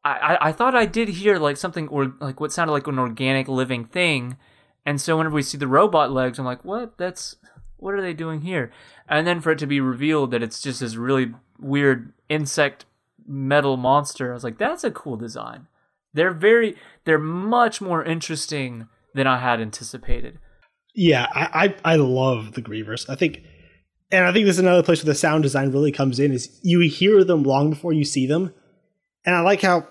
I, I, I thought I did hear like something or like what sounded like an organic living thing, and so whenever we see the robot legs, I'm like, what? That's what are they doing here? And then for it to be revealed that it's just this really weird insect metal monster, I was like, that's a cool design. They're very, they're much more interesting than I had anticipated. Yeah, I, I, I love the Grievers. I think and I think this is another place where the sound design really comes in is you hear them long before you see them. And I like how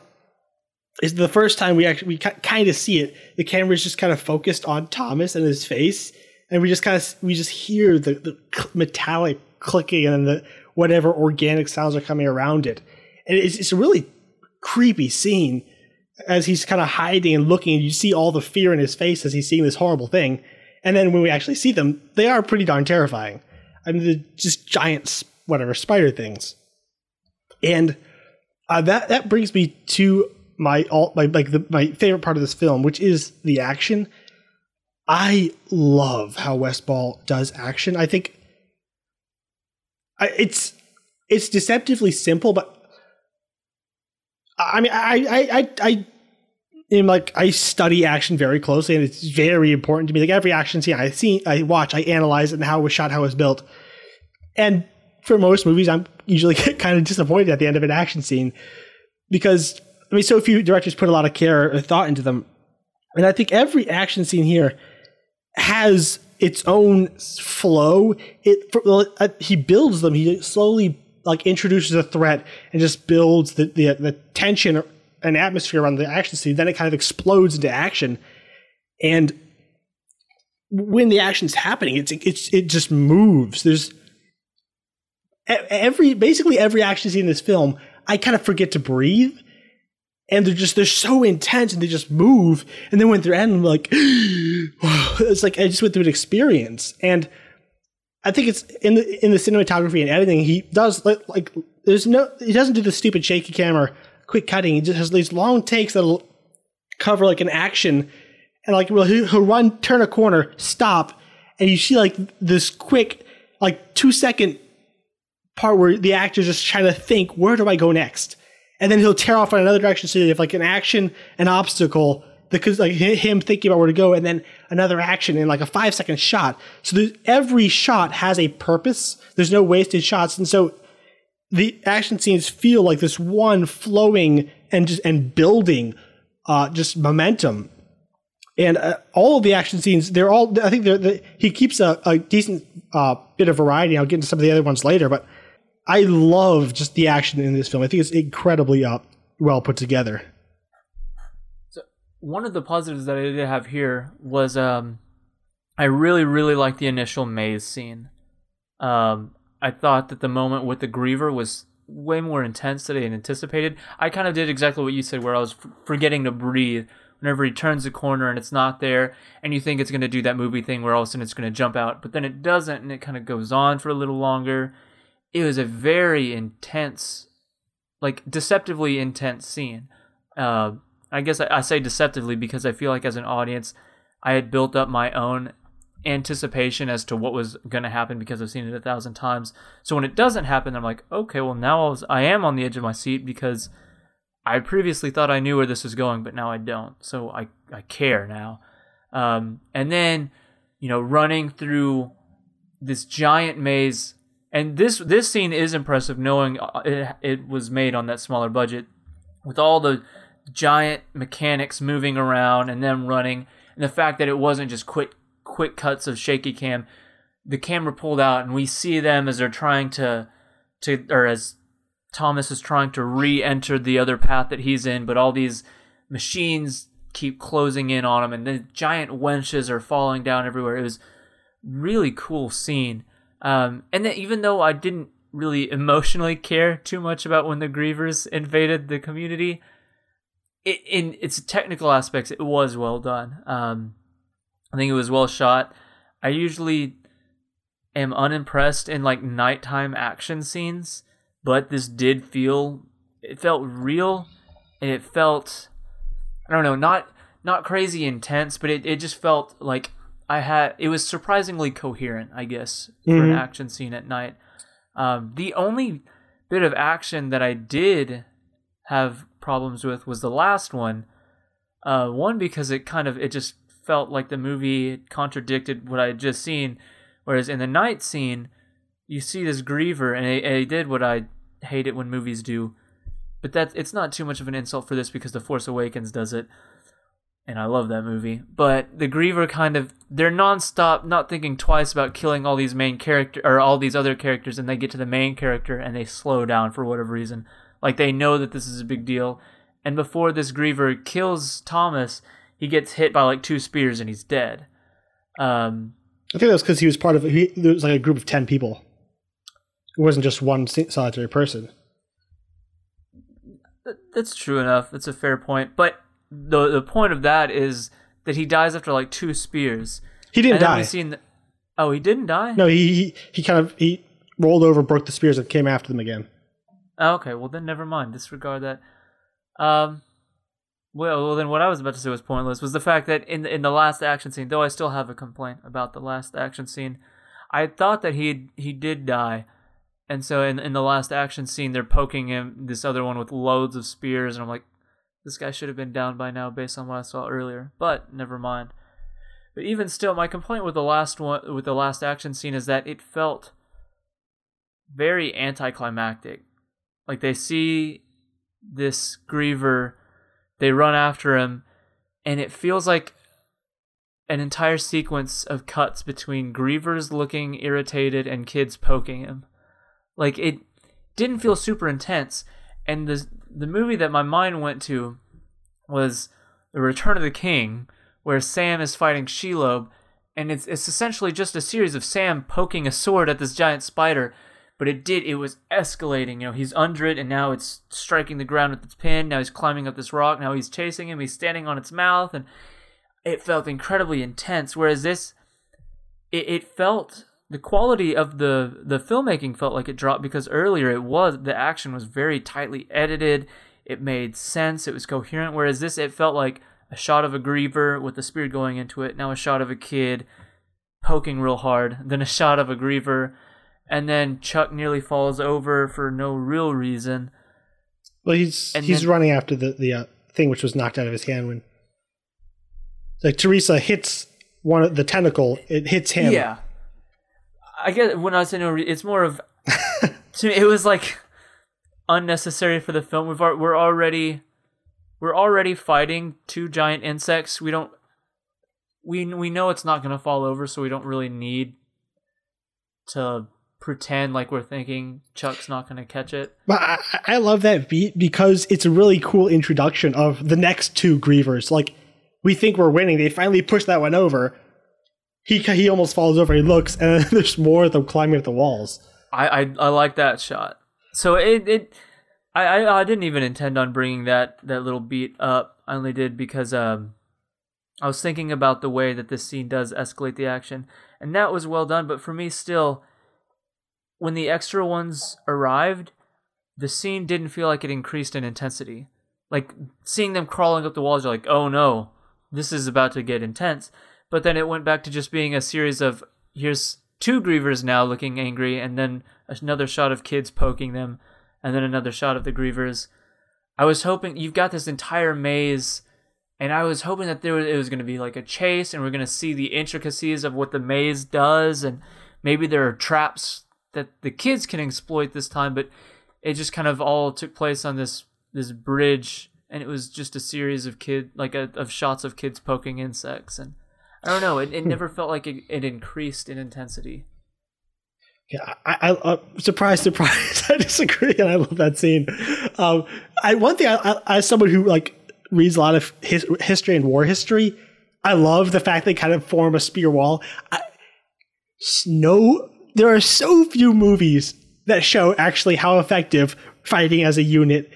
it's the first time we actually we kind of see it. The camera is just kind of focused on Thomas and his face, and we just kind of we just hear the, the metallic clicking and the whatever organic sounds are coming around it. And it's, it's a really creepy scene as he's kind of hiding and looking, you see all the fear in his face as he's seeing this horrible thing. And then when we actually see them, they are pretty darn terrifying. I mean, they're just giant, whatever, spider things. And uh, that that brings me to my all my like the, my favorite part of this film, which is the action. I love how Wes Ball does action. I think I, it's it's deceptively simple, but I mean, I I I, I am like I study action very closely, and it's very important to me. Like every action scene I see, I watch, I analyze and how it was shot, how it was built. And for most movies, I'm usually kind of disappointed at the end of an action scene because I mean, so few directors put a lot of care or thought into them, and I think every action scene here has its own flow. It well, uh, he builds them. He slowly like introduces a threat and just builds the the, the tension and atmosphere around the action scene. Then it kind of explodes into action, and when the action's happening, it's it's it just moves. There's every basically every action scene in this film. I kind of forget to breathe and they're just they're so intense and they just move and then when they're end I'm like it's like I just went through an experience and I think it's in the in the cinematography and editing he does like, like there's no he doesn't do the stupid shaky camera quick cutting he just has these long takes that'll cover like an action and like well he'll, he'll run turn a corner stop and you see like this quick like two second part where the actor's just trying to think where do I go next and then he'll tear off in another direction. So you have like an action, an obstacle, because like him thinking about where to go, and then another action in like a five second shot. So every shot has a purpose. There's no wasted shots, and so the action scenes feel like this one flowing and just and building, uh, just momentum. And uh, all of the action scenes, they're all. I think they're, they're he keeps a, a decent uh, bit of variety. I'll get into some of the other ones later, but I love just the action in this film. I think it's incredibly uh, well put together. So one of the positives that I did have here was um, I really really liked the initial maze scene. Um, I thought that the moment with the griever was way more intense than I had anticipated. I kind of did exactly what you said, where I was f- forgetting to breathe whenever he turns the corner and it's not there, and you think it's going to do that movie thing where all of a sudden it's going to jump out, but then it doesn't, and it kind of goes on for a little longer it was a very intense, like deceptively intense scene. Uh, I guess I, I, say deceptively because I feel like as an audience, I had built up my own anticipation as to what was going to happen because I've seen it a thousand times. So when it doesn't happen, I'm like, okay, well now I, was, I am on the edge of my seat because I previously thought I knew where this was going, but now I don't. So I I care now. Um, and then, you know, running through this giant maze and this this scene is impressive, knowing uh, it, it was made on that smaller budget, with all the giant mechanics moving around and them running, and the fact that it wasn't just quick quick cuts of shaky cam. The camera pulled out, and we see them as they're trying to to or as Thomas is trying to re-enter the other path that he's in, but all these machines keep closing in on him, and the giant wenches are falling down everywhere. It was really cool scene. Um, and then even though I didn't really emotionally care too much about when the Grievers invaded the community, it, in its technical aspects, it was well done. Um, I think it was well shot. I usually am unimpressed in like nighttime action scenes, but this did feel it felt real and it felt I don't know, not not crazy intense, but it, it just felt like I had it was surprisingly coherent, I guess, for mm-hmm. an action scene at night. Um, the only bit of action that I did have problems with was the last one. Uh, one because it kind of it just felt like the movie contradicted what I had just seen. Whereas in the night scene, you see this griever, and it, did what I hate it when movies do. But that it's not too much of an insult for this because The Force Awakens does it and I love that movie. But the Griever kind of they're nonstop, not thinking twice about killing all these main character or all these other characters, and they get to the main character and they slow down for whatever reason. Like they know that this is a big deal, and before this Griever kills Thomas, he gets hit by like two spears and he's dead. Um, I think that's because he was part of he, there was like a group of ten people. It wasn't just one solitary person. That's true enough. That's a fair point, but the the point of that is that he dies after like two spears. He didn't die. Seen the, oh, he didn't die. No, he, he he kind of he rolled over, broke the spears, and came after them again. Oh, okay, well then never mind. Disregard that. Um, well, well then what I was about to say was pointless. Was the fact that in in the last action scene, though I still have a complaint about the last action scene, I thought that he he did die, And so in in the last action scene, they're poking him this other one with loads of spears, and I'm like, this guy should have been down by now based on what I saw earlier. But never mind. But even still, my complaint with the last one with the last action scene is that it felt very anticlimactic. Like they see this griever, they run after him, and it feels like an entire sequence of cuts between grievers looking irritated and kids poking him. Like it didn't feel super intense, and the the movie that my mind went to was The Return of the King, where Sam is fighting Shelob, and it's it's essentially just a series of Sam poking a sword at this giant spider. But it did it was escalating. You know, he's under it, and now it's striking the ground with its pin. Now he's climbing up this rock. Now he's chasing him. He's standing on its mouth, and it felt incredibly intense. Whereas this, it, it felt the quality of the the filmmaking felt like it dropped because earlier it was the action was very tightly edited. It made sense. It was coherent. Whereas this, it felt like a shot of a griever with the spear going into it. Now a shot of a kid poking real hard. Then a shot of a griever, and then Chuck nearly falls over for no real reason. Well, he's And he's then- running after the the uh, thing which was knocked out of his hand when like Teresa hits one of the tentacle. It hits him. Yeah. I guess when I say no, it's more of to me. It was like unnecessary for the film. We've we're already we're already fighting two giant insects. We don't we we know it's not gonna fall over, so we don't really need to pretend like we're thinking Chuck's not gonna catch it. But I, I love that beat because it's a really cool introduction of the next two grievers. Like we think we're winning, they finally push that one over. He he almost falls over. He looks, and there's more of them climbing up the walls. I I, I like that shot. So it it I, I I didn't even intend on bringing that that little beat up. I only did because um I was thinking about the way that this scene does escalate the action, and that was well done. But for me, still, when the extra ones arrived, the scene didn't feel like it increased in intensity. Like seeing them crawling up the walls, you're like, oh no, this is about to get intense. But then it went back to just being a series of here's two grievers now looking angry, and then another shot of kids poking them, and then another shot of the grievers. I was hoping you've got this entire maze, and I was hoping that there was, it was going to be like a chase, and we're going to see the intricacies of what the maze does, and maybe there are traps that the kids can exploit this time. But it just kind of all took place on this this bridge, and it was just a series of kid like a, of shots of kids poking insects, and I don't know. It, it never felt like it, it increased in intensity. Yeah, I, I uh, surprise, surprise. I disagree, and I love that scene. Um, I one thing, I, I, as someone who like reads a lot of his, history and war history, I love the fact they kind of form a spear wall. I, no, there are so few movies that show actually how effective fighting as a unit.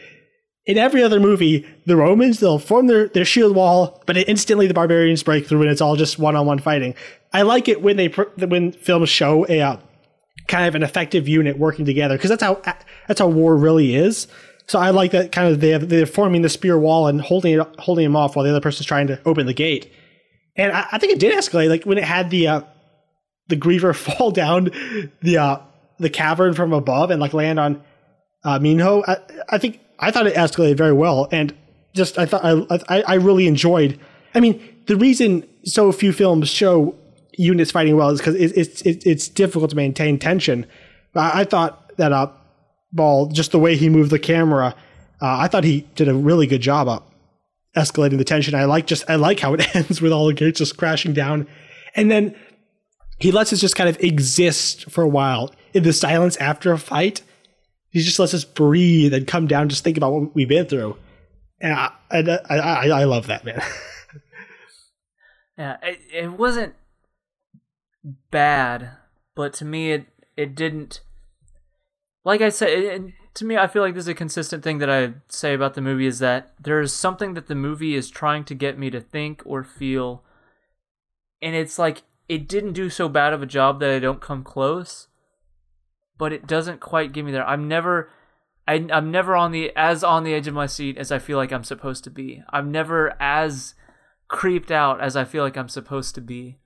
In every other movie, the Romans they'll form their, their shield wall, but instantly the barbarians break through, and it's all just one on one fighting. I like it when they when films show a uh, kind of an effective unit working together because that's how that's how war really is. So I like that kind of they have, they're forming the spear wall and holding it holding him off while the other person's trying to open the gate. And I, I think it did escalate, like when it had the uh, the griever fall down the uh, the cavern from above and like land on uh, Minho. I, I think I thought it escalated very well, and just I thought I I, I really enjoyed. I mean, the reason so few films show units fighting well is because it, it's it, it's difficult to maintain tension. I, I thought that uh, Ball, just the way he moved the camera, uh, I thought he did a really good job of escalating the tension. I like just I like how it ends with all the gates just crashing down, and then he lets us just kind of exist for a while in the silence after a fight. He just lets us breathe and come down, just think about what we've been through, and I I, I, I love that man. Yeah, it, it wasn't bad, but to me, it it didn't. Like I said, it- to me, I feel like this is a consistent thing that I say about the movie is that there is something that the movie is trying to get me to think or feel, and it's like it didn't do so bad of a job that I don't come close, but it doesn't quite get me there. I'm never. I, I'm never on the as on the edge of my seat as I feel like I'm supposed to be. I'm never as creeped out as I feel like I'm supposed to be.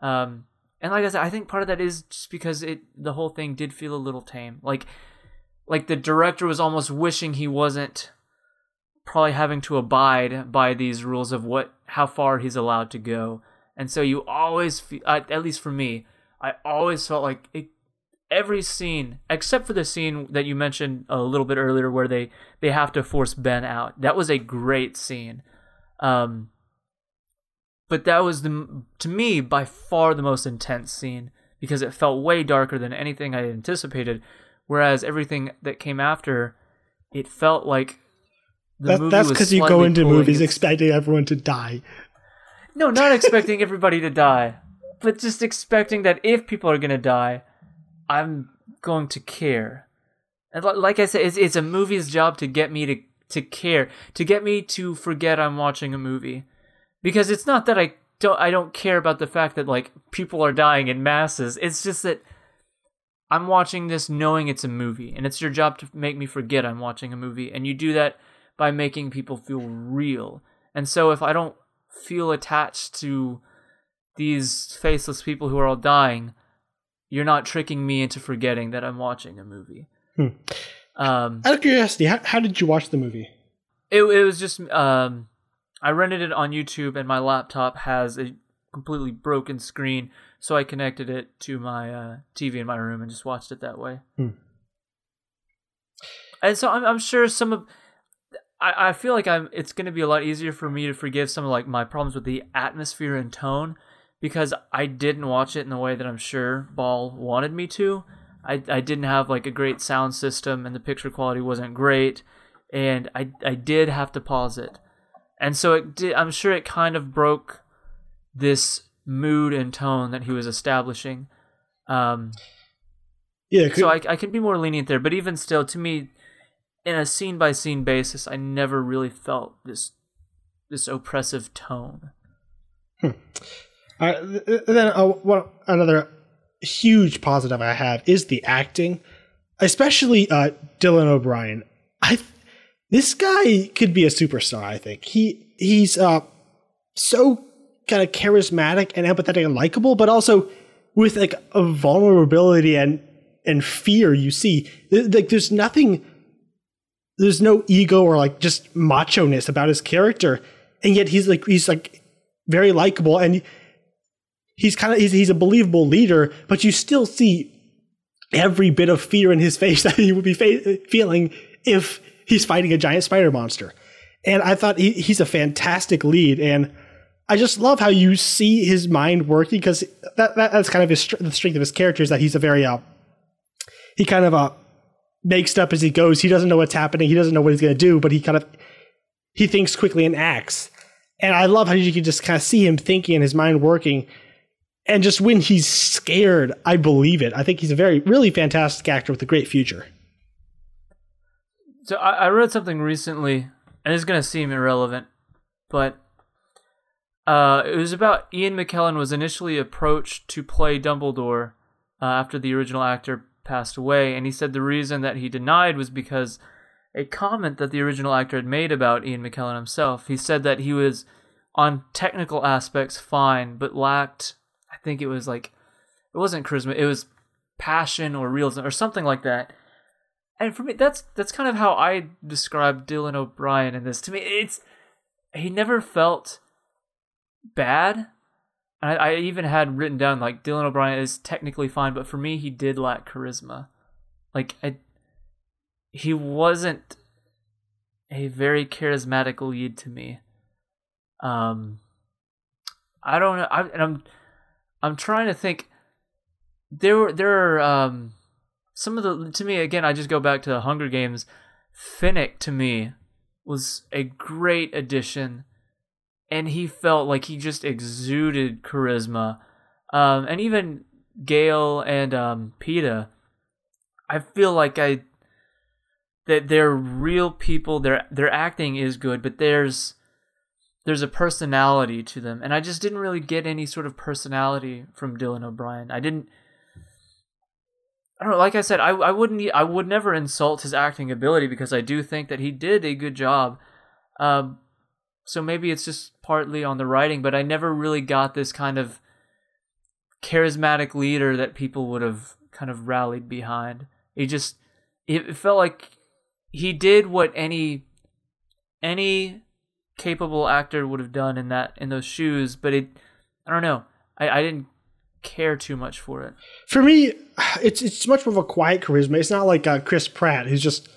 Um, and like I said, I think part of that is just because it the whole thing did feel a little tame. Like like the director was almost wishing he wasn't probably having to abide by these rules of what how far he's allowed to go. And so you always feel, at least for me, I always felt like it, every scene except for the scene that you mentioned a little bit earlier where they they have to force Ben out. That was a great scene. Um but that was the to me by far the most intense scene because it felt way darker than anything I anticipated whereas everything that came after it felt like the that, that's because you go into movies expecting everyone to die no not expecting everybody to die but just expecting that if people are to die i'm going to care and like i said it's, it's a movie's job to get me to to care to get me to forget i'm watching a movie because it's not that I don't I don't care about the fact that like people are dying in masses. It's just that I'm watching this knowing it's a movie, and it's your job to make me forget I'm watching a movie, and you do that by making people feel real. And so if I don't feel attached to these faceless people who are all dying, you're not tricking me into forgetting that I'm watching a movie. Hmm. Um, Out of curiosity, how, how did you watch the movie? It, it was just um, I rented it on YouTube, and my laptop has a completely broken screen, so I connected it to my uh, TV in my room and just watched it that way. Hmm. And so I'm, I'm sure some of I, I feel like I'm it's going to be a lot easier for me to forgive some of like my problems with the atmosphere and tone because I didn't watch it in the way that I'm sure Ball wanted me to. I, I didn't have like a great sound system and the picture quality wasn't great and I I did have to pause it and so it did, I'm sure it kind of broke this mood and tone that he was establishing. Um, yeah, could, so I, I can be more lenient there, but even still, to me, in a scene by scene basis, I never really felt this this oppressive tone. Hmm. Uh, then uh, well, another huge positive I have is the acting, especially uh, Dylan O'Brien. I this guy could be a superstar. I think he he's uh, so kind of charismatic and empathetic and likable, but also with like a vulnerability and and fear. You see, like there's nothing, there's no ego or like just macho ness about his character, and yet he's like he's like very likable and he's kind of he's, he's a believable leader, but you still see every bit of fear in his face that he would be fa- feeling if he's fighting a giant spider monster. And I thought he, he's a fantastic lead. And I just love how you see his mind working because that, that, that's kind of his, the strength of his character is that he's a very, uh, he kind of uh, makes up as he goes. He doesn't know what's happening. He doesn't know what he's going to do, but he kind of, he thinks quickly and acts. And I love how you can just kind of see him thinking and his mind working. And just when he's scared, I believe it. I think he's a very, really fantastic actor with a great future. So I, I read something recently, and it's gonna seem irrelevant, but uh, it was about Ian McKellen was initially approached to play Dumbledore uh, after the original actor passed away, and he said the reason that he denied was because a comment that the original actor had made about Ian McKellen himself. He said that he was on technical aspects fine, but lacked. I think it was like it wasn't charisma. It was passion or realism or something like that and for me that's that's kind of how I describe Dylan O'Brien in this. To me, it's he never felt bad. I, I even had written down like Dylan O'Brien is technically fine, but for me, he did lack charisma. Like I, he wasn't a very charismatic lead to me. Um, I don't know. I, and I'm I'm trying to think. There were there are um some of the to me again i just go back to the hunger games finnick to me was a great addition and he felt like he just exuded charisma um, and even gale and um, Peeta i feel like i that they're real people their their acting is good but there's there's a personality to them and i just didn't really get any sort of personality from dylan o'brien i didn't I don't know. Like I said, I I wouldn't I would never insult his acting ability because I do think that he did a good job. Um, so maybe it's just partly on the writing, but I never really got this kind of charismatic leader that people would have kind of rallied behind. He just it felt like he did what any any capable actor would have done in that in those shoes, but it I don't know. I, I didn't care too much for it. For me, it's it's much more of a quiet charisma. It's not like uh, Chris Pratt, who's just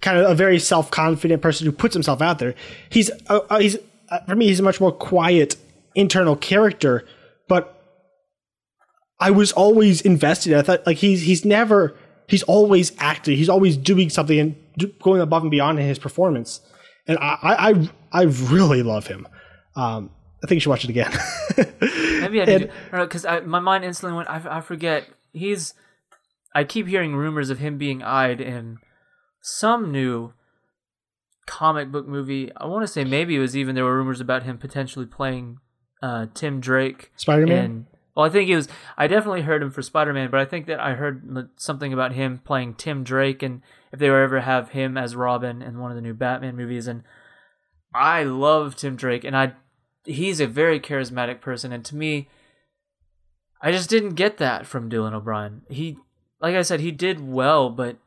kind of a very self confident person who puts himself out there. He's uh, uh, he's uh, for me, he's a much more quiet internal character, but I was always invested. I thought like he's he's never he's always acting. He's always doing something and do, going above and beyond in his performance. And I I I really love him. Um, I think you should watch it again. Maybe I did because my mind instantly went. I, I forget. He's. I keep hearing rumors of him being eyed in some new comic book movie. I want to say maybe it was even there were rumors about him potentially playing uh, Tim Drake. Spider Man. Well, I think it was. I definitely heard him for Spider Man, but I think that I heard something about him playing Tim Drake, and if they were ever have him as Robin in one of the new Batman movies, and I love Tim Drake, and I he's a very charismatic person, and to me, I just didn't get that from Dylan O'Brien. He, like I said, he did well, but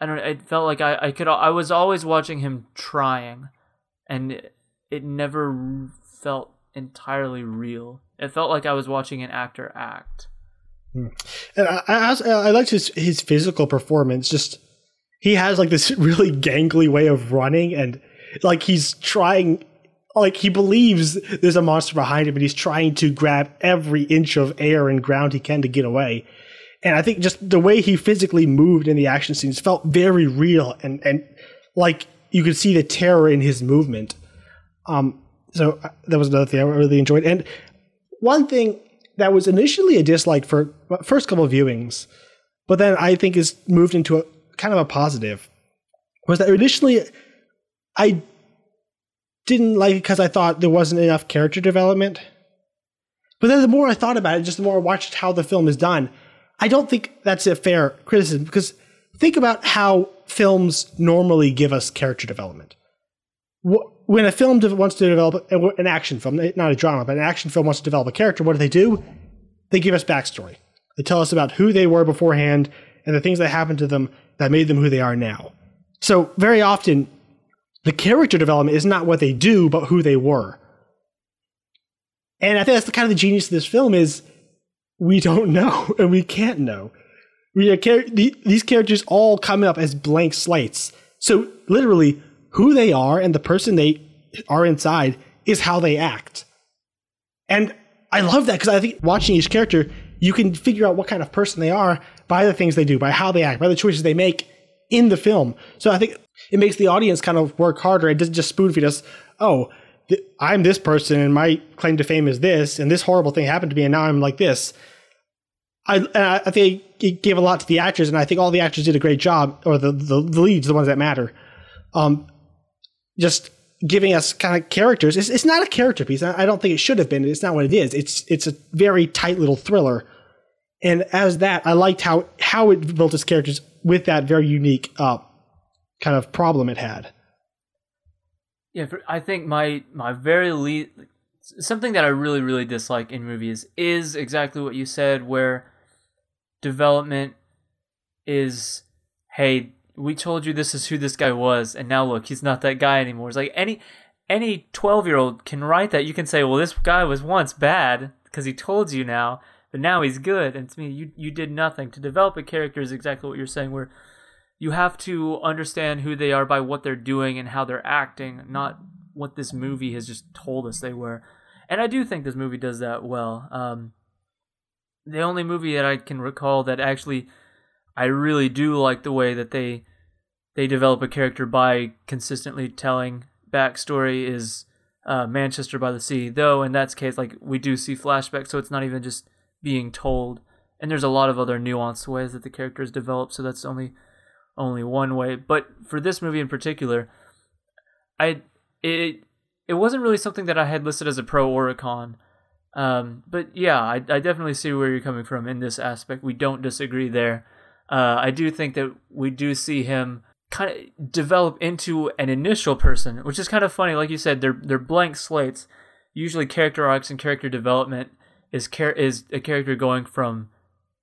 I don't. It felt like I, I could. I was always watching him trying, and it, it never felt entirely real. It felt like I was watching an actor act. Hmm. And I, I, I liked his his physical performance. Just he has like this really gangly way of running, and like he's trying like he believes there's a monster behind him and he's trying to grab every inch of air and ground he can to get away. And I think just the way he physically moved in the action scenes felt very real and, and like you could see the terror in his movement. Um, so uh, that was another thing I really enjoyed. And one thing that was initially a dislike for first couple of viewings, but then I think is moved into a kind of a positive was that initially I didn't like it because I thought there wasn't enough character development. But then the more I thought about it, just the more I watched how the film is done, I don't think that's a fair criticism because think about how films normally give us character development. When a film wants to develop an action film, eh, not a drama, but an action film wants to develop a character, what do they do? They give us backstory. They tell us about who they were beforehand and the things that happened to them that made them who they are now. So very often the character development is not what they do, but who they were. And I think that's the kind of the genius of this film is we don't know and we can't know. We are, these characters all come up as blank slates. So literally, who they are and the person they are inside is how they act. And I love that because I think watching each character, you can figure out what kind of person they are by the things they do, by how they act, by the choices they make in the film. So I think it makes the audience kind of work harder. It doesn't just spoon feed us, oh, th- I'm this person and my claim to fame is this, and this horrible thing happened to me, and now I'm like this. I, I think it gave a lot to the actors, and I think all the actors did a great job, or the, the, the leads, the ones that matter. Um, just giving us kind of characters. It's, it's not a character piece. I, I don't think it should have been. It's not what it is. It's it's a very tight little thriller. And as that, I liked how how it built its characters with that very unique uh, kind of problem it had. Yeah, I think my my very least something that I really really dislike in movies is exactly what you said, where development is, hey, we told you this is who this guy was, and now look, he's not that guy anymore. It's like any any twelve year old can write that. You can say, well, this guy was once bad because he told you now, but now he's good. And to me, you you did nothing to develop a character. Is exactly what you're saying, where you have to understand who they are by what they're doing and how they're acting, not what this movie has just told us they were. And I do think this movie does that well. Um, the only movie that I can recall that actually I really do like the way that they they develop a character by consistently telling backstory is uh, Manchester by the Sea. Though in that case, like we do see flashbacks, so it's not even just being told. And there's a lot of other nuanced ways that the characters develop, so that's only only one way. But for this movie in particular, I it it wasn't really something that I had listed as a pro or a con. Um, but yeah, I, I definitely see where you're coming from in this aspect. We don't disagree there. Uh, I do think that we do see him kind of develop into an initial person, which is kind of funny. Like you said, they're they're blank slates. Usually, character arcs and character development is char- is a character going from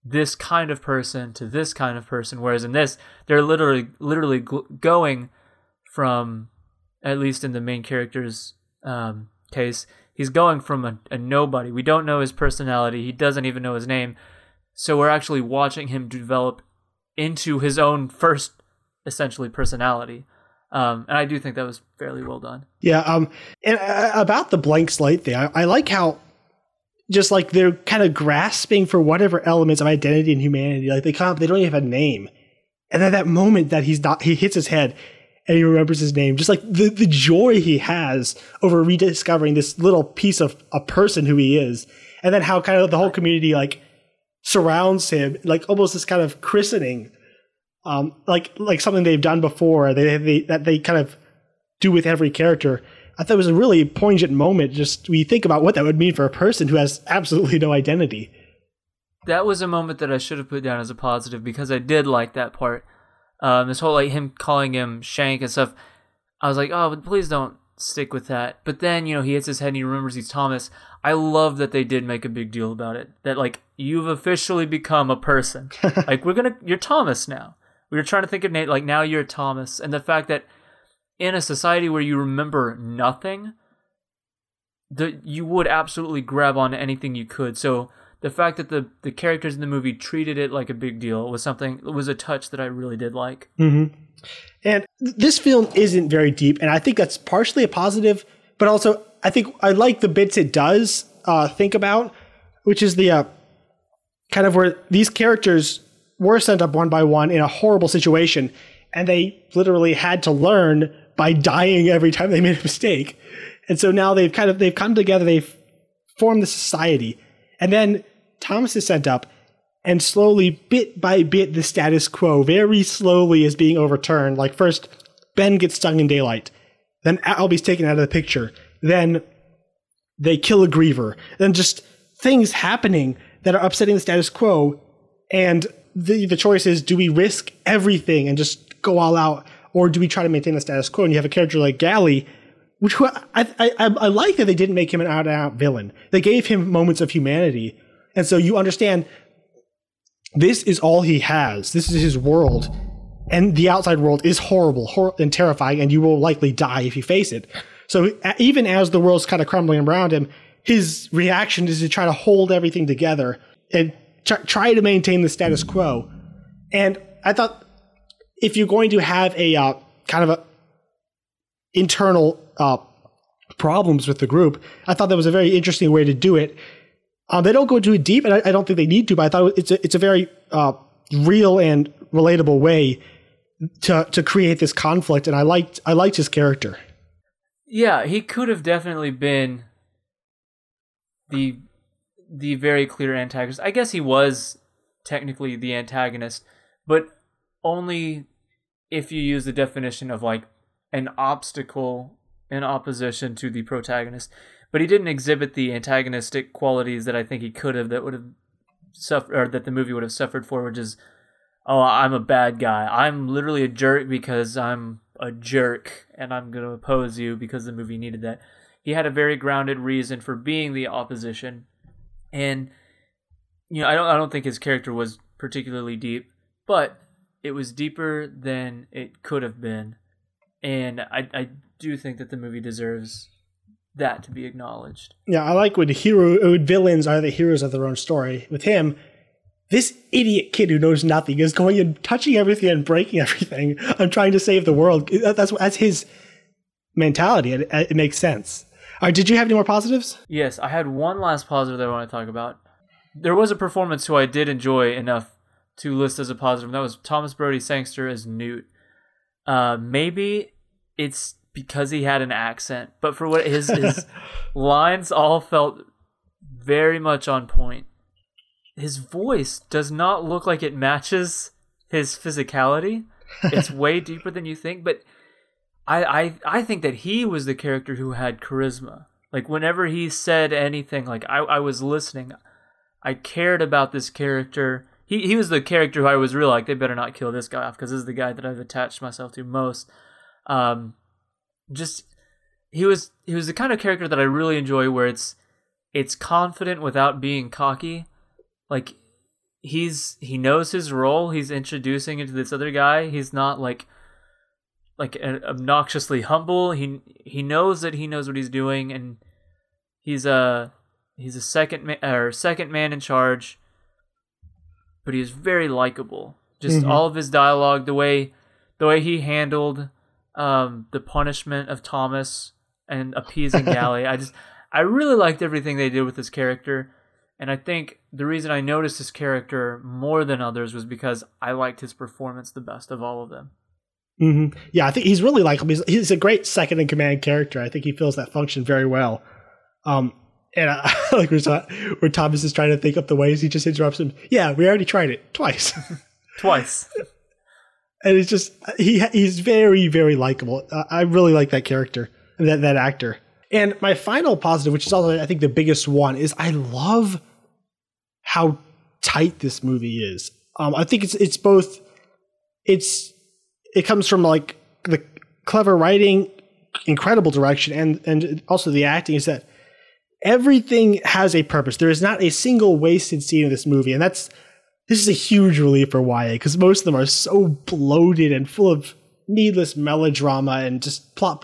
this kind of person to this kind of person. Whereas in this they're literally literally gl- going from at least in the main character's um, case he's going from a, a nobody. We don't know his personality. He doesn't even know his name. So we're actually watching him develop into his own first essentially personality. Um, and i do think that was fairly well done. Yeah, um, and uh, about the blank slate thing, I, I like how just like they're kind of grasping for whatever elements of identity and humanity. Like they come, they don't even have a name, and then that moment that he's not, he hits his head and he remembers his name. Just like the the joy he has over rediscovering this little piece of a person who he is, and then how kind of the whole community like surrounds him, like almost this kind of christening, um, like like something they've done before. They, they that they kind of do with every character. I thought it was a really poignant moment. Just you think about what that would mean for a person who has absolutely no identity. that was a moment that I should have put down as a positive because I did like that part. Um, this whole like him calling him Shank and stuff. I was like, oh, but please don't stick with that. But then you know he hits his head and he remembers he's Thomas. I love that they did make a big deal about it. That like you've officially become a person. like we're gonna, you're Thomas now. We were trying to think of Nate. Like now you're Thomas, and the fact that in a society where you remember nothing, the you would absolutely grab on anything you could. So the fact that the the characters in the movie treated it like a big deal was something was a touch that I really did like. Mm-hmm. And th- this film isn't very deep, and I think that's partially a positive, but also I think I like the bits it does uh, think about, which is the uh, kind of where these characters were sent up one by one in a horrible situation, and they literally had to learn by dying every time they made a mistake. And so now they've kind of they've come together, they've formed the society, and then Thomas is sent up, and slowly, bit by bit, the status quo very slowly is being overturned. Like first, Ben gets stung in daylight, then Alby's taken out of the picture, then they kill a griever, then just things happening that are upsetting the status quo, and the the choice is: do we risk everything and just go all out, or do we try to maintain the status quo? And you have a character like Gally, which I I, I, I like that they didn't make him an out and out villain. They gave him moments of humanity, and so you understand this is all he has. This is his world, and the outside world is horrible, hor- and terrifying, and you will likely die if you face it. So even as the world's kind of crumbling around him, his reaction is to try to hold everything together and try, try to maintain the status quo. And I thought if you're going to have a uh, kind of a internal uh, problems with the group, I thought that was a very interesting way to do it. Um, they don't go into it deep, and I, I, don't think they need to. But I thought it's a, it's a very uh, real and relatable way to to create this conflict, and I liked I liked his character. Yeah, he could have definitely been the the very clear antagonist. I guess he was technically the antagonist, but only if you use the definition of like an obstacle in opposition to the protagonist. But he didn't exhibit the antagonistic qualities that I think he could have that would have suffered or that the movie would have suffered for, which is oh, I'm a bad guy. I'm literally a jerk because I'm a jerk and I'm going to oppose you because the movie needed that. He had a very grounded reason for being the opposition. And you know, I don't I don't think his character was particularly deep, but it was deeper than it could have been. And I I do think that the movie deserves that to be acknowledged. Yeah, I like when hero when villains are the heroes of their own story. With him, this idiot kid who knows nothing is going and touching everything and breaking everything. I'm trying to save the world. That's that's his mentality. It, it makes sense. All right, did you have any more positives? Yes, I had one last positive that I want to talk about. There was a performance who I did enjoy enough to list as a positive, that was Thomas Brodie-Sangster as Newt. Uh, maybe it's because he had an accent, but for what his his lines all felt very much on point. His voice does not look like it matches his physicality. It's way deeper than you think, but I, I I think that he was the character who had charisma. Like whenever he said anything, like I, I was listening. I cared about this character. He he was the character who I was real like they better not kill this guy off because this is the guy that I've attached myself to most. Um, just he was he was the kind of character that I really enjoy where it's it's confident without being cocky. Like he's he knows his role. He's introducing it to this other guy. He's not like like obnoxiously humble. He he knows that he knows what he's doing, and he's a he's a second man or second man in charge. But he's very likable. Just mm-hmm. all of his dialogue, the way the way he handled um, the punishment of Thomas and appeasing Gally. I just I really liked everything they did with this character. And I think the reason I noticed his character more than others was because I liked his performance the best of all of them. Mm-hmm. Yeah, I think he's really likable. He's, he's a great second in command character. I think he fills that function very well. Um, and I, like where Thomas is trying to think up the ways, he just interrupts him. Yeah, we already tried it twice. twice. and it's just he he's very very likable. I really like that character, that that actor. And my final positive, which is also I think the biggest one, is I love how tight this movie is. Um, I think it's it's both it's it comes from like the clever writing, incredible direction, and and also the acting is that everything has a purpose. There is not a single wasted scene in this movie, and that's this is a huge relief for YA because most of them are so bloated and full of needless melodrama and just plot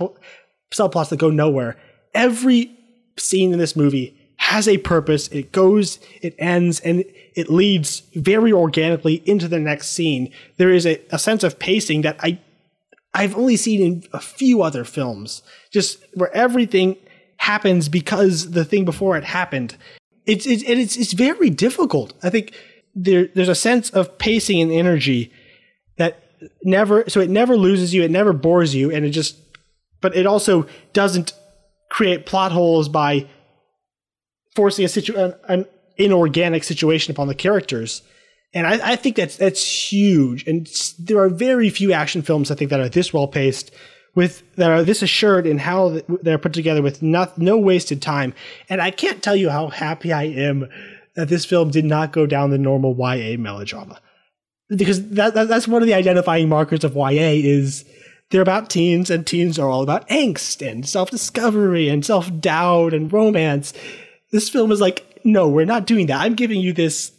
subplots that go nowhere every scene in this movie has a purpose. It goes, it ends, and it leads very organically into the next scene. There is a, a sense of pacing that I I've only seen in a few other films, just where everything happens because the thing before it happened. It's it's it's, it's very difficult. I think there there's a sense of pacing and energy that never so it never loses you, it never bores you, and it just but it also doesn't create plot holes by forcing a situ- an, an inorganic situation upon the characters. And I, I, think that's that's huge. And there are very few action films I think that are this well paced, with that are this assured in how they're put together with no, no wasted time. And I can't tell you how happy I am that this film did not go down the normal YA melodrama, because that, that that's one of the identifying markers of YA is they're about teens, and teens are all about angst and self discovery and self doubt and romance. This film is like, no, we're not doing that. I'm giving you this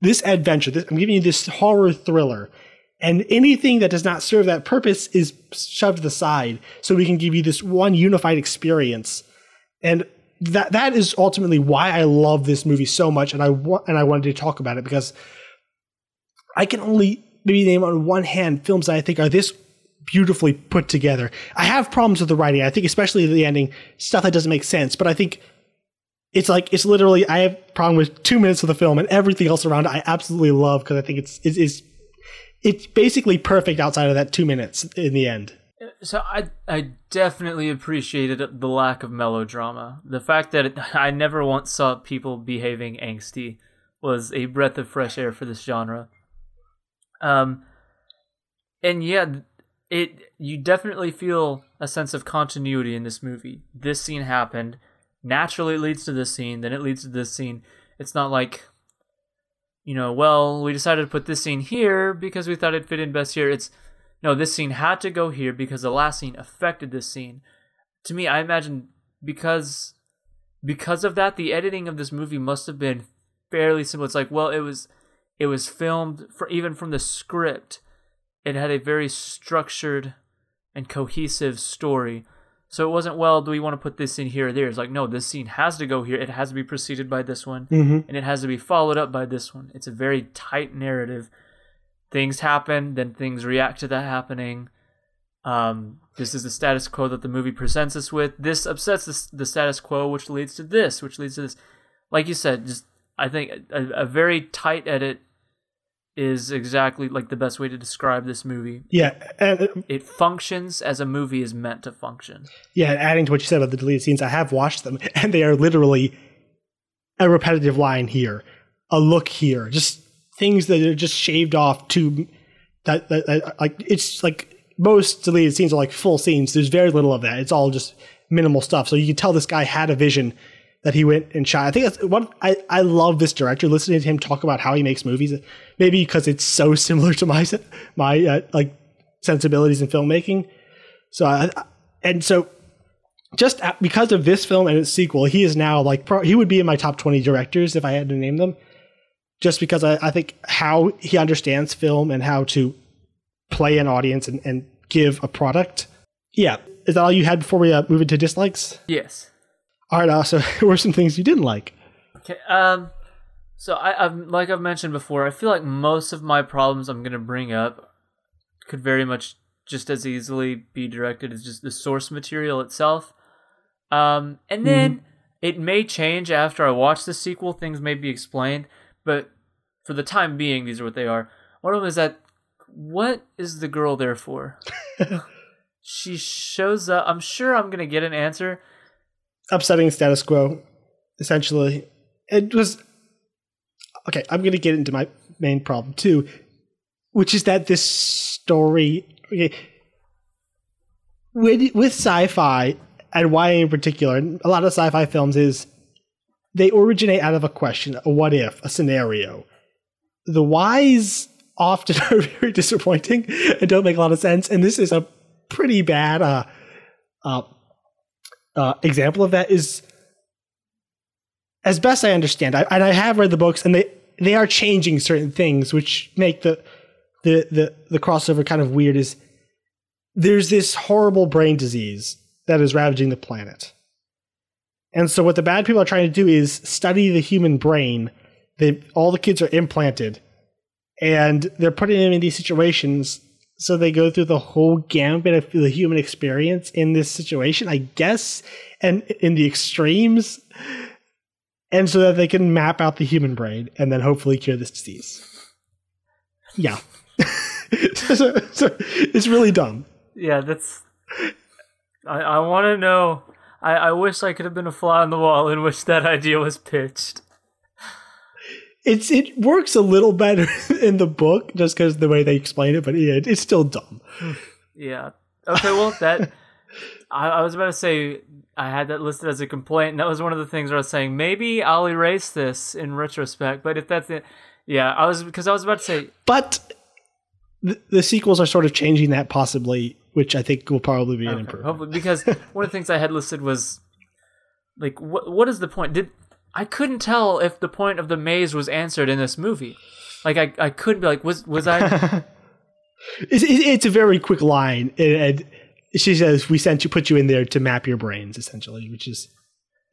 this adventure. This, I'm giving you this horror thriller, and anything that does not serve that purpose is shoved to the side, so we can give you this one unified experience. And that that is ultimately why I love this movie so much, and I want and I wanted to talk about it because I can only maybe name on one hand films that I think are this beautifully put together. I have problems with the writing. I think especially the ending stuff that doesn't make sense, but I think it's like it's literally I have problem with 2 minutes of the film and everything else around it I absolutely love because I think it's it's it's, basically perfect outside of that 2 minutes in the end. So I I definitely appreciated the lack of melodrama. The fact that it, I never once saw people behaving angsty was a breath of fresh air for this genre. Um and yeah, it you definitely feel a sense of continuity in this movie. This scene happened, naturally leads to this scene, then it leads to this scene. It's not like you know, well, we decided to put this scene here because we thought it fit in best here. It's no, this scene had to go here because the last scene affected this scene. To me, I imagine because because of that, the editing of this movie must have been fairly simple. It's like, well, it was it was filmed for even from the script it had a very structured and cohesive story. So it wasn't, well, do we want to put this in here or there? It's like, no, this scene has to go here. It has to be preceded by this one, mm-hmm. and it has to be followed up by this one. It's a very tight narrative. Things happen, then things react to that happening. Um, this is the status quo that the movie presents us with. This upsets the, the status quo, which leads to this, which leads to this. Like you said, just I think a, a very tight edit is exactly like the best way to describe this movie. Yeah, and, it functions as a movie is meant to function. Yeah, adding to what you said about the deleted scenes, I have watched them, and they are literally a repetitive line here, a look here, just things that are just shaved off to that, that, that like it's like most deleted scenes are like full scenes. There's very little of that. It's all just minimal stuff. So you can tell this guy had a vision that he went and shot. I think that's what I, I love this director listening to him talk about how he makes movies. Maybe because it's so similar to my my uh, like sensibilities in filmmaking. So I, and so just because of this film and its sequel, he is now like pro, he would be in my top twenty directors if I had to name them. Just because I, I think how he understands film and how to play an audience and, and give a product. Yeah, is that all you had before we uh, move into dislikes? Yes. All right. also, so, what were some things you didn't like? Okay. Um. So I, I've like I've mentioned before, I feel like most of my problems I'm gonna bring up could very much just as easily be directed as just the source material itself. Um, and then mm-hmm. it may change after I watch the sequel. Things may be explained, but for the time being, these are what they are. One of them is that what is the girl there for? she shows up. I'm sure I'm gonna get an answer. Upsetting status quo, essentially. It was okay. I'm gonna get into my main problem too, which is that this story. Okay, with with sci-fi and YA in particular, a lot of sci-fi films is they originate out of a question, a what if, a scenario. The whys often are very disappointing and don't make a lot of sense, and this is a pretty bad uh, uh, uh, example of that. Is as best I understand, I, and I have read the books, and they they are changing certain things, which make the the the the crossover kind of weird. Is there's this horrible brain disease that is ravaging the planet. And so what the bad people are trying to do is study the human brain. They all the kids are implanted and they're putting them in these situations so they go through the whole gambit of the human experience in this situation, I guess, and in the extremes. And so that they can map out the human brain and then hopefully cure this disease. Yeah. so, so, it's really dumb. Yeah, that's I, I want to know. I, I wish I could have been a fly on the wall in which that idea was pitched. It's it works a little better in the book just because the way they explain it, but yeah, it's still dumb. yeah. Okay. Well, that I, I was about to say I had that listed as a complaint, and that was one of the things where I was saying maybe I'll erase this in retrospect. But if that's it, yeah, I was because I was about to say, but the, the sequels are sort of changing that possibly which I think will probably be okay, an improvement. Hopefully, because one of the things I had listed was like, what what is the point? Did I couldn't tell if the point of the maze was answered in this movie. Like I, I couldn't be like, was was I? it's, it's a very quick line, and she says, "We sent you, put you in there to map your brains," essentially, which is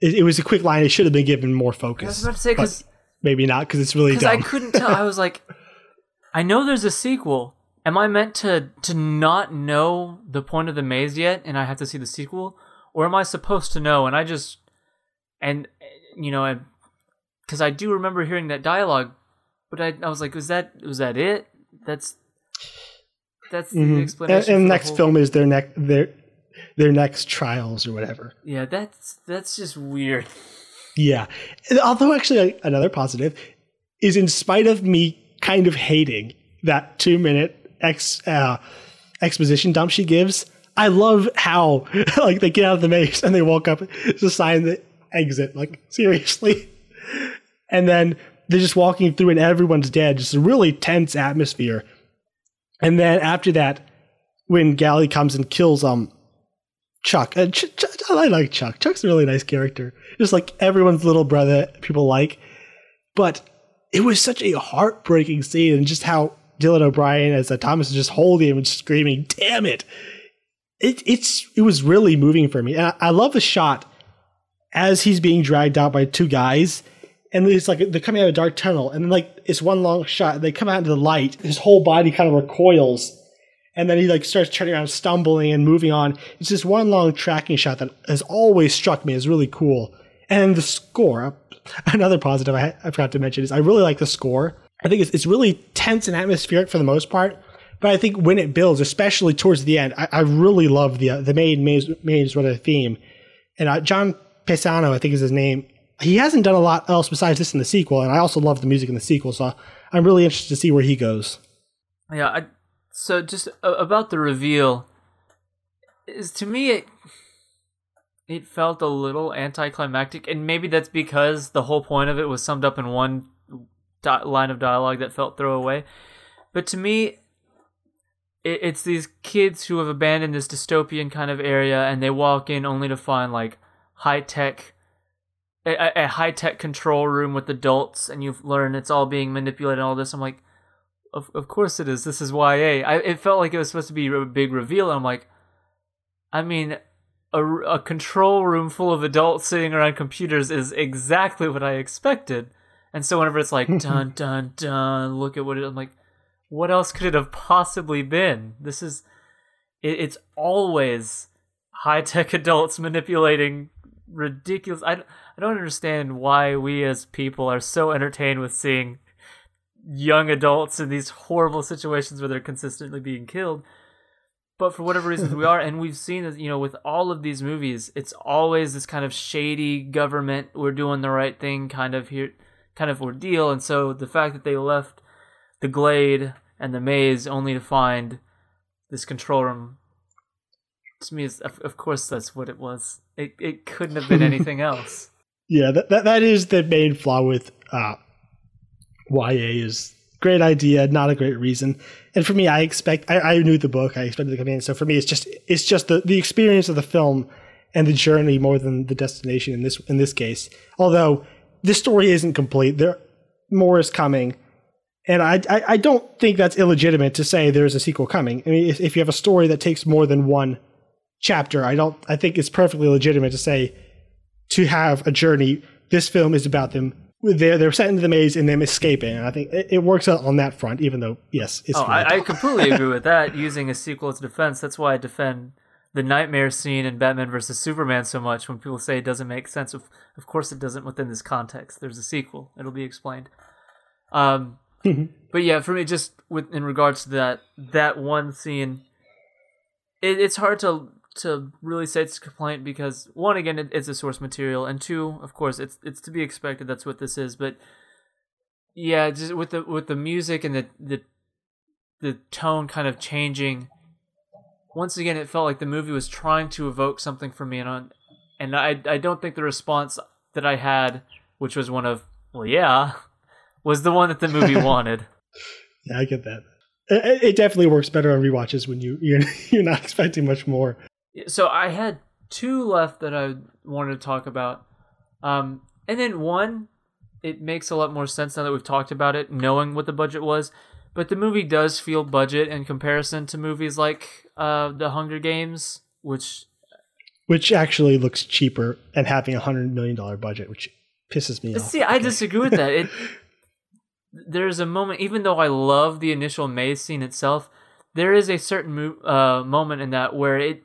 it, it was a quick line. It should have been given more focus. I was about to say because maybe not because it's really dumb. I couldn't tell. I was like, I know there's a sequel, am I meant to to not know the point of the maze yet, and I have to see the sequel, or am I supposed to know? And I just and you know, because I, I do remember hearing that dialogue, but I I was like, was that was that it? That's that's mm-hmm. the explanation. And, and next whole... film is their next their their next trials or whatever. Yeah, that's that's just weird. Yeah, although actually another positive is in spite of me kind of hating that two minute ex uh, exposition dump she gives. I love how like they get out of the maze and they walk up to sign the exit. Like seriously, and then they're just walking through and everyone's dead. Just a really tense atmosphere. And then after that, when Gally comes and kills um Chuck, and Ch- Ch- I like Chuck. Chuck's a really nice character, just like everyone's little brother people like. But it was such a heartbreaking scene, and just how Dylan O'Brien as uh, Thomas is just holding him and screaming, "Damn it!" It it's it was really moving for me, and I, I love the shot as he's being dragged out by two guys, and it's like they're coming out of a dark tunnel, and then like it's one long shot. They come out into the light. His whole body kind of recoils, and then he like starts turning around, stumbling and moving on. It's just one long tracking shot that has always struck me as really cool. And the score, another positive I, I forgot to mention is I really like the score. I think it's, it's really tense and atmospheric for the most part. But I think when it builds, especially towards the end, I, I really love the uh, the main maze maze runner theme. And uh, John Paesano, I think is his name. He hasn't done a lot else besides this in the sequel, and I also love the music in the sequel. So I'm really interested to see where he goes. Yeah. I, so just about the reveal, is to me it it felt a little anticlimactic, and maybe that's because the whole point of it was summed up in one line of dialogue that felt throwaway. But to me, it, it's these kids who have abandoned this dystopian kind of area, and they walk in only to find like high tech. A, a high tech control room with adults, and you've learned it's all being manipulated. And all this, I'm like, of of course it is. This is YA. I, it felt like it was supposed to be a big reveal. And I'm like, I mean, a, a control room full of adults sitting around computers is exactly what I expected. And so whenever it's like dun dun dun, look at what it, I'm like, what else could it have possibly been? This is, it, it's always high tech adults manipulating ridiculous. I I don't understand why we as people are so entertained with seeing young adults in these horrible situations where they're consistently being killed but for whatever reasons we are and we've seen that you know with all of these movies it's always this kind of shady government we're doing the right thing kind of here kind of ordeal and so the fact that they left the glade and the maze only to find this control room to me is of, of course that's what it was it, it couldn't have been anything else yeah that, that that is the main flaw with uh ya is great idea, not a great reason. And for me, I expect I, I knew the book, I expected to come in. So for me, it's just it's just the, the experience of the film and the journey more than the destination in this in this case. Although this story isn't complete, there more is coming. And I, I, I don't think that's illegitimate to say there's a sequel coming. I mean, if, if you have a story that takes more than one chapter, I don't. I think it's perfectly legitimate to say to have a journey. This film is about them they're they're set into the maze and them escaping. And I think it, it, works out on that front, even though yes, it's. Oh, I, I, completely agree with that. Using a sequel as defense, that's why I defend the nightmare scene in Batman versus Superman so much. When people say it doesn't make sense, of of course it doesn't within this context. There's a sequel; it'll be explained. Um, but yeah, for me, just with in regards to that that one scene, it, it's hard to to really say it's a complaint because one, again, it, it's a source material, and two, of course, it's it's to be expected. That's what this is. But yeah, just with the with the music and the the the tone kind of changing. Once again, it felt like the movie was trying to evoke something from me, and on, and I I don't think the response that I had, which was one of well, yeah, was the one that the movie wanted. Yeah, I get that. It, it definitely works better on rewatches when you you're, you're not expecting much more. So I had two left that I wanted to talk about. Um, and then one, it makes a lot more sense now that we've talked about it, knowing what the budget was. But the movie does feel budget in comparison to movies like uh, The Hunger Games, which which actually looks cheaper and having a hundred million dollar budget, which pisses me off. See, I disagree with that. It there's a moment, even though I love the initial maze scene itself, there is a certain mo- uh, moment in that where it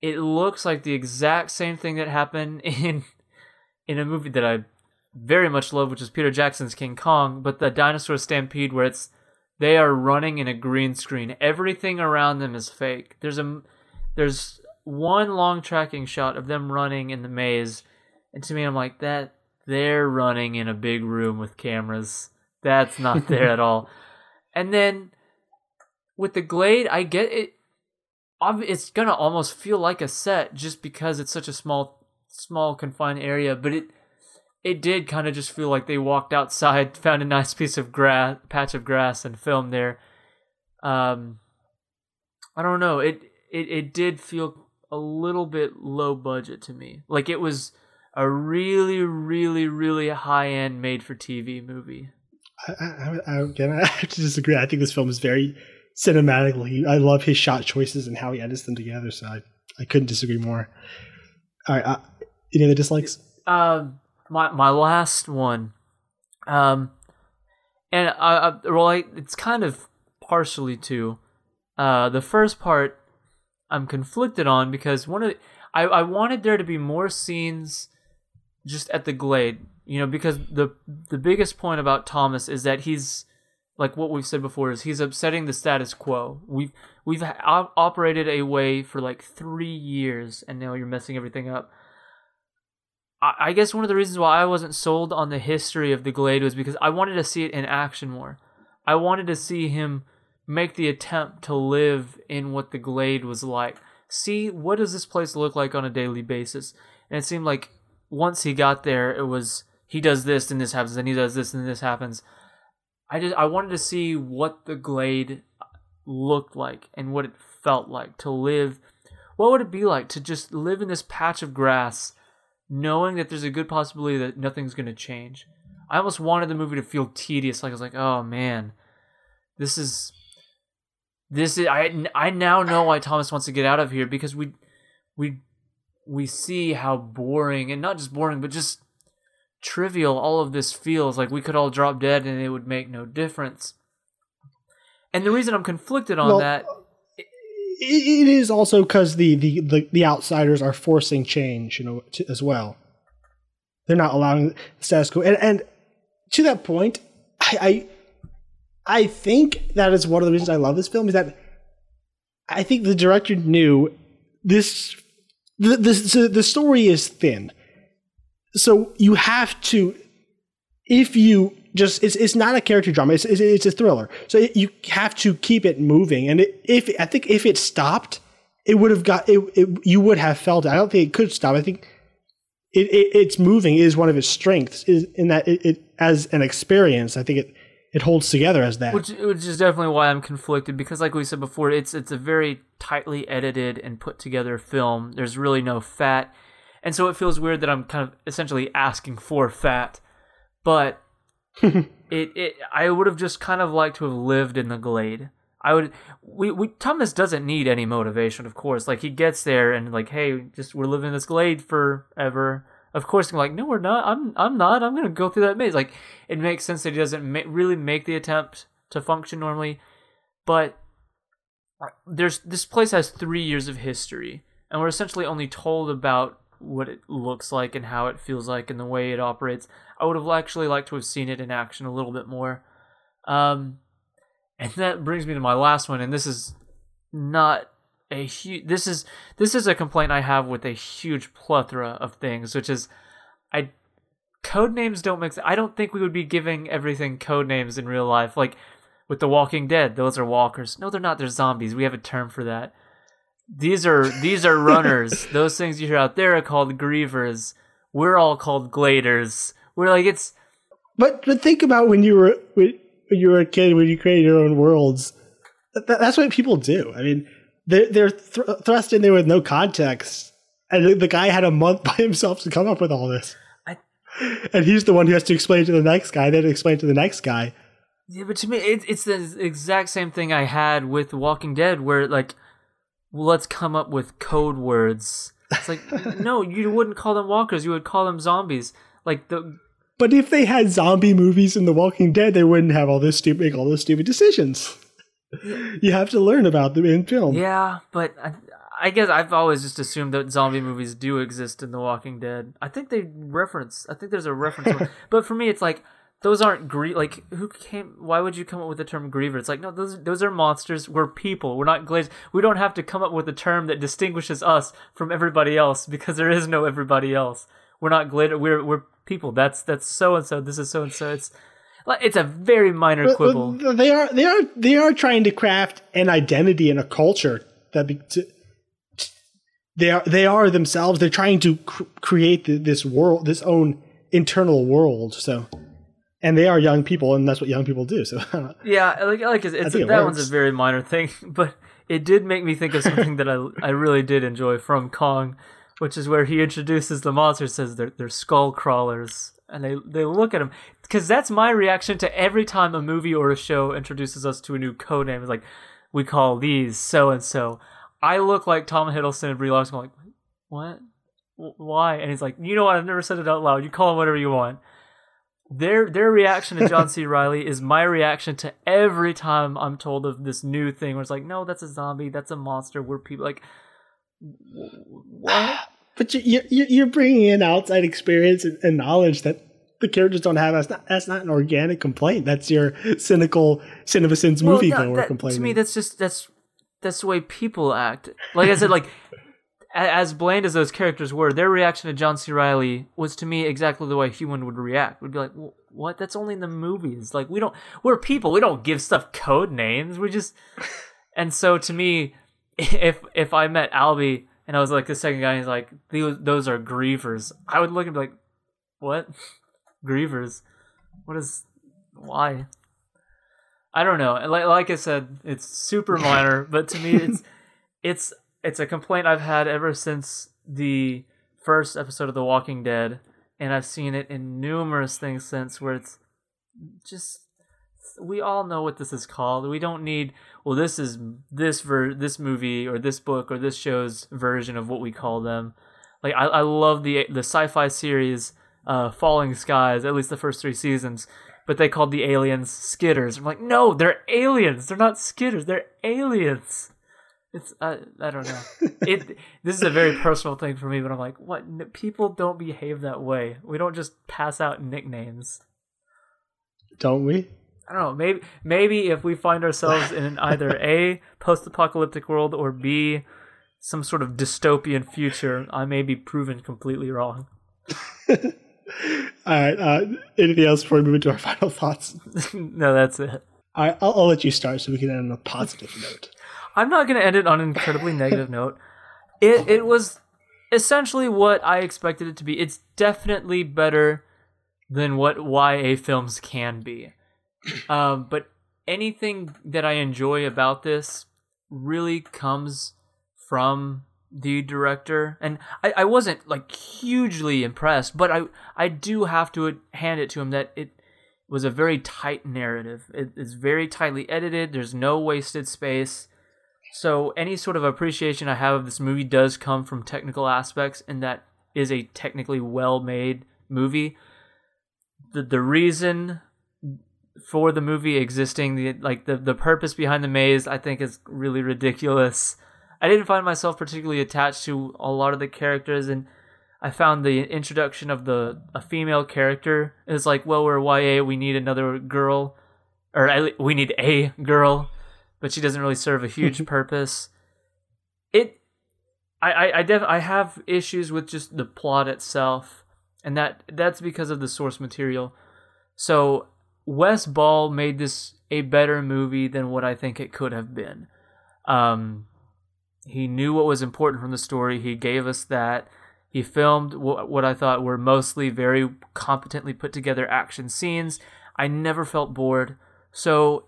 it looks like the exact same thing that happened in in a movie that I very much love, which is Peter Jackson's King Kong, but the dinosaur stampede where it's they are running in a green screen. Everything around them is fake. There's a there's one long tracking shot of them running in the maze, and to me I'm like that they're running in a big room with cameras. That's not there at all. And then with the glade, I get it it's gonna almost feel like a set just because it's such a small small confined area but it it did kind of just feel like they walked outside found a nice piece of grass patch of grass and filmed there. Um i don't know it it, it did feel a little bit low budget to me. Like it was a really really really high end made for tv movie I, I, I, again, I have to disagree. I think this film is very cinematically. I love his shot choices and how he edits them together. So I, I couldn't disagree more. All right, uh, any other dislikes? Um, my my last one, um, and I, I well, it's kind of partially too. Uh, the first part I'm conflicted on because one of the, I I wanted there to be more scenes just at the glade, you know, because the the biggest point about Thomas is that he's like what we've said before is he's upsetting the status quo. We've we've op- operated a way for like three years, and now you're messing everything up. I, I guess one of the reasons why I wasn't sold on the history of the Glade was because I wanted to see it in action more. I wanted to see him make the attempt to live in what the Glade was like. See what does this place look like on a daily basis? And it seemed like once he got there, it was he does this and this happens, and he does this and this happens I just I wanted to see what the glade looked like and what it felt like to live. What would it be like to just live in this patch of grass, knowing that there's a good possibility that nothing's going to change? I almost wanted the movie to feel tedious. Like I was like, oh man, this is this is I I now know why Thomas wants to get out of here because we we we see how boring and not just boring but just trivial all of this feels like we could all drop dead and it would make no difference. And the reason I'm conflicted on Well, that it, is also because the, the, the, the outsiders are forcing change, you know, to, as well. They're not allowing the status quo, and, and to that point, I, I I think that is one of the reasons I love this film is that I think the director knew this the the, the story is thin, so you have to if you just it's it's not a character drama it's it's, it's a thriller. So it, you have to keep it moving. And it, if i think if it stopped it would have got it, it you would have felt it. I don't think it could stop. I think it, it it's moving is one of its strengths is in that it, it as an experience i think it it holds together as that. Which which is definitely why I'm conflicted because like we said before it's it's a very tightly edited and put together film. There's really no fat and so it feels weird that I'm kind of essentially asking for fat but it it I would have just kind of liked to have lived in the glade. I would we, we Thomas doesn't need any motivation, of course. Like he gets there and like, hey, just we're living in this glade forever. Of course, I'm like, no, we're not. I'm I'm not. I'm gonna go through that maze. Like it makes sense that he doesn't ma- really make the attempt to function normally, but there's this place has three years of history, and we're essentially only told about what it looks like and how it feels like and the way it operates. I would have actually liked to have seen it in action a little bit more. Um, and that brings me to my last one, and this is not a huge. This is this is a complaint I have with a huge plethora of things, which is I code names don't make. I don't think we would be giving everything code names in real life, like with The Walking Dead. Those are walkers. No, they're not. They're zombies. We have a term for that. These are these are runners. Those things you hear out there are called grievers. We're all called gladers. We're like it's but but think about when you were when, you were a kid when you created your own worlds that, that's what people do i mean they're, they're thr thrust in there with no context and the, guy had a month by himself to come up with all this I- and he's the one who has to explain to the next guy then explain to the next guy Yeah, but to me, it, it's the exact same thing I had with Walking Dead, where like, let's come up with code words. It's like, no, you wouldn't call them walkers. You would call them zombies. Like the but if they had zombie movies in the walking dead they wouldn't have all this stupid make all those stupid decisions you have to learn about them in film yeah, but I, I guess I've always just assumed that zombie movies do exist in The Walking Dead. I think they reference. I think there's a reference, but for me, it's like those aren't grie like who came why would you come up with the term griever it's like no those those are monsters. We're people. We're not glazed. We don't have to come up with a term that distinguishes us from everybody else because there is no everybody else. We're not glad we're we're people. That's that's so and so. This is so and so. It's like it's a very minor But- quibble. but they are they are they are trying to craft an identity and a culture that be, to, they are they are themselves. They're trying to cr- create th- this world this own internal world. So and they are young people and that's what young people do so Yeah, like like it's, it's think it that one's a very minor thing, but it did make me think of something that I I really did enjoy from Kong, which is where he introduces the monster, says they're they're skull crawlers, and they they look at him because that's my reaction to every time a movie or a show introduces us to a new code name. It's like we call these so and so. I look like Tom Hiddleston and Brie Larson, going like what, why? And he's like, you know what? I've never said it out loud. You call him whatever you want their their reaction to John C. Reilly is my reaction to every time I'm told of this new thing where it's like, no, that's a zombie, that's a monster. We're people like, what? but you, you you're bringing in outside experience and, and knowledge that the characters don't have that's not that's not an organic complaint that's your cynical CinemaSins Well, movie no, goer that- complaining To me, that's just that's that's the way people act. Like I said, like as bland as those characters were, their reaction to John C. Reilly was to me exactly the way a human would react. Would be like, "Wh- what? That's only in the movies. Like we don't, we're people. We don't give stuff code names. We just. And so to me, if if I met Alby and I was like the second guy, he's like, those those are grievers. I would look and be like, what? grievers? What is? Why? I don't know. Like like I said, it's super minor, but to me, it's it's it's a complaint I've had ever since the first episode of The Walking Dead, and I've seen it in numerous things since, where it's just we all know what this is called. We don't need well, this is this ver this movie or this book or this show's version of what we call them. Like I, I love the the sci-fi series uh, Falling Skies, at least the first three seasons, but they called the aliens skitters. I'm like, no, they're aliens. They're not skitters. They're aliens. It's I, I don't know. it this is a very personal thing for me, but I'm like, what? People don't behave that way. We don't just pass out nicknames. Don't we? I don't know. Maybe maybe if we find ourselves in either a post-apocalyptic world or b some sort of dystopian future, I may be proven completely wrong. All right. Uh, anything else before we move into our final thoughts? no, that's it. All right, I'll, I'll let you start so we can end on a positive note. I'm not going to end it on an incredibly negative note. It it was essentially what I expected it to be. It's definitely better than what YA films can be. Um, but anything that I enjoy about this really comes from the director and I, I wasn't like hugely impressed but i i do have to hand it to him that it was a very tight narrative it is very tightly edited there's no wasted space so any sort of appreciation i have of this movie does come from technical aspects and that is a technically well made movie. The the reason for the movie existing the like the the purpose behind the maze i think is really ridiculous. I didn't find myself particularly attached to a lot of the characters, and I found the introduction of the a female character is like, well, we're YA, we need another girl, or we need a girl, but she doesn't really serve a huge purpose. It, I, I, I, def, I have issues with just the plot itself, and that that's because of the source material. So Wes Ball made this a better movie than what I think it could have been. Um, he knew what was important from the story. He gave us that. He filmed what I thought were mostly very competently put together action scenes. I never felt bored. So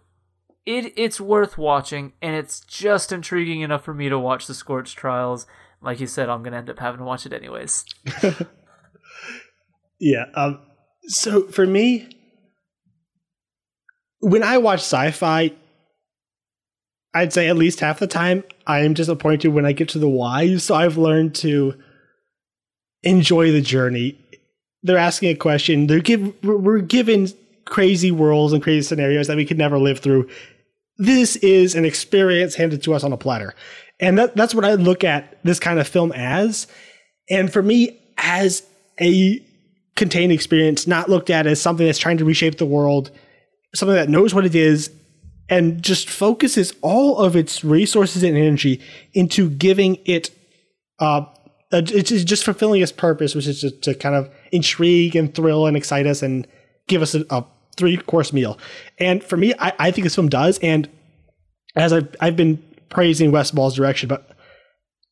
it it's worth watching and it's just intriguing enough for me to watch the Scorch Trials. Like you said, I'm gonna end up having to watch it anyways. yeah. Um so for me when I watch sci-fi, I'd say at least half the time I am disappointed when I get to the why. So I've learned to enjoy the journey. They're asking a question. They're give we're given crazy worlds and crazy scenarios that we could never live through. This is an experience handed to us on a platter. And that, that's what I look at this kind of film as. And for me, as a contained experience, not looked at as something that's trying to reshape the world, something that knows what it is and just focuses all of its resources and energy into giving it uh, it's just fulfilling its purpose, which is to, to, kind of intrigue and thrill and excite us and give us a, a three course meal. And for me, I, I, think this film does. And as I've, I've been praising Wes Ball's direction, but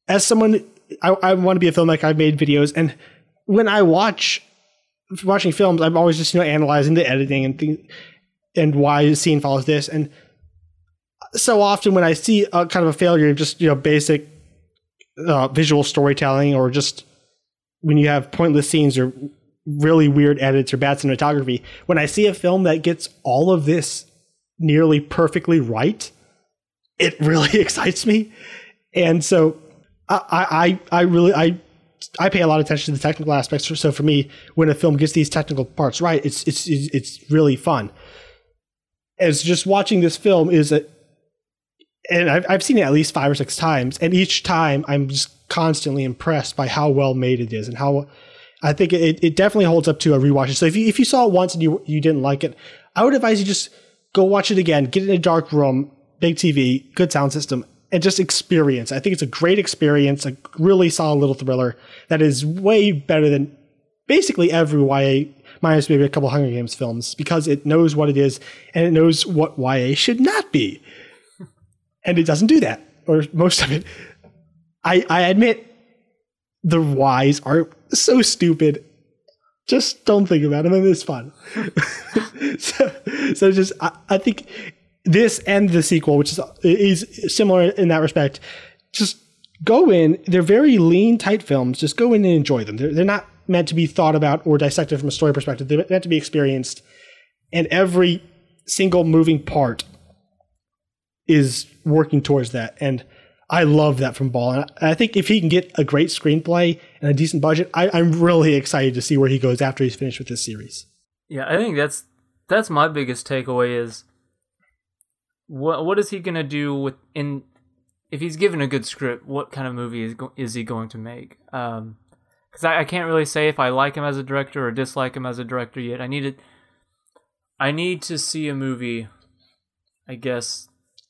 as someone, I, I want to be a filmmaker, I've made videos. And when I watch watching films, I'm always just you know analyzing the editing and things and why a scene follows this. And so often when I see a kind of a failure of just you know basic uh, visual storytelling or just when you have pointless scenes or really weird edits or bad cinematography, when I see a film that gets all of this nearly perfectly right, it really excites me. And so I, I, I really, I, I pay a lot of attention to the technical aspects. So for me, when a film gets these technical parts right, it's, it's, it's really fun. As just watching this film is a, and I've, I've seen it at least five or six times, and each time I'm just constantly impressed by how well made it is and how I think it, it definitely holds up to a rewatch. So if you if you saw it once and you you didn't like it, I would advise you just go watch it again, get in a dark room, big TV, good sound system, and just experience. I think it's a great experience, a really solid little thriller that is way better than basically every YA minus maybe a couple Hunger Games films because it knows what it is and it knows what YA should not be and it doesn't do that, or most of it. I I admit the whys are so stupid. Just don't think about them, it's fun. so, so just I, I think this and the sequel, which is is similar in that respect, just go in. They're very lean, tight films. Just go in and enjoy them. They're, they're not meant to be thought about or dissected from a story perspective. They're meant to be experienced, and every single moving part is working towards that. And I love that from Ball. And I think if he can get a great screenplay and a decent budget, I, I'm really excited to see where he goes after he's finished with this series. Yeah, I think that's that's my biggest takeaway is what what is he gonna do with in if he's given a good script, what kind of movie is go, is he going to make? Um, because I, I can't really say if I like him as a director or dislike him as a director yet. I need to, I need to see a movie, I guess,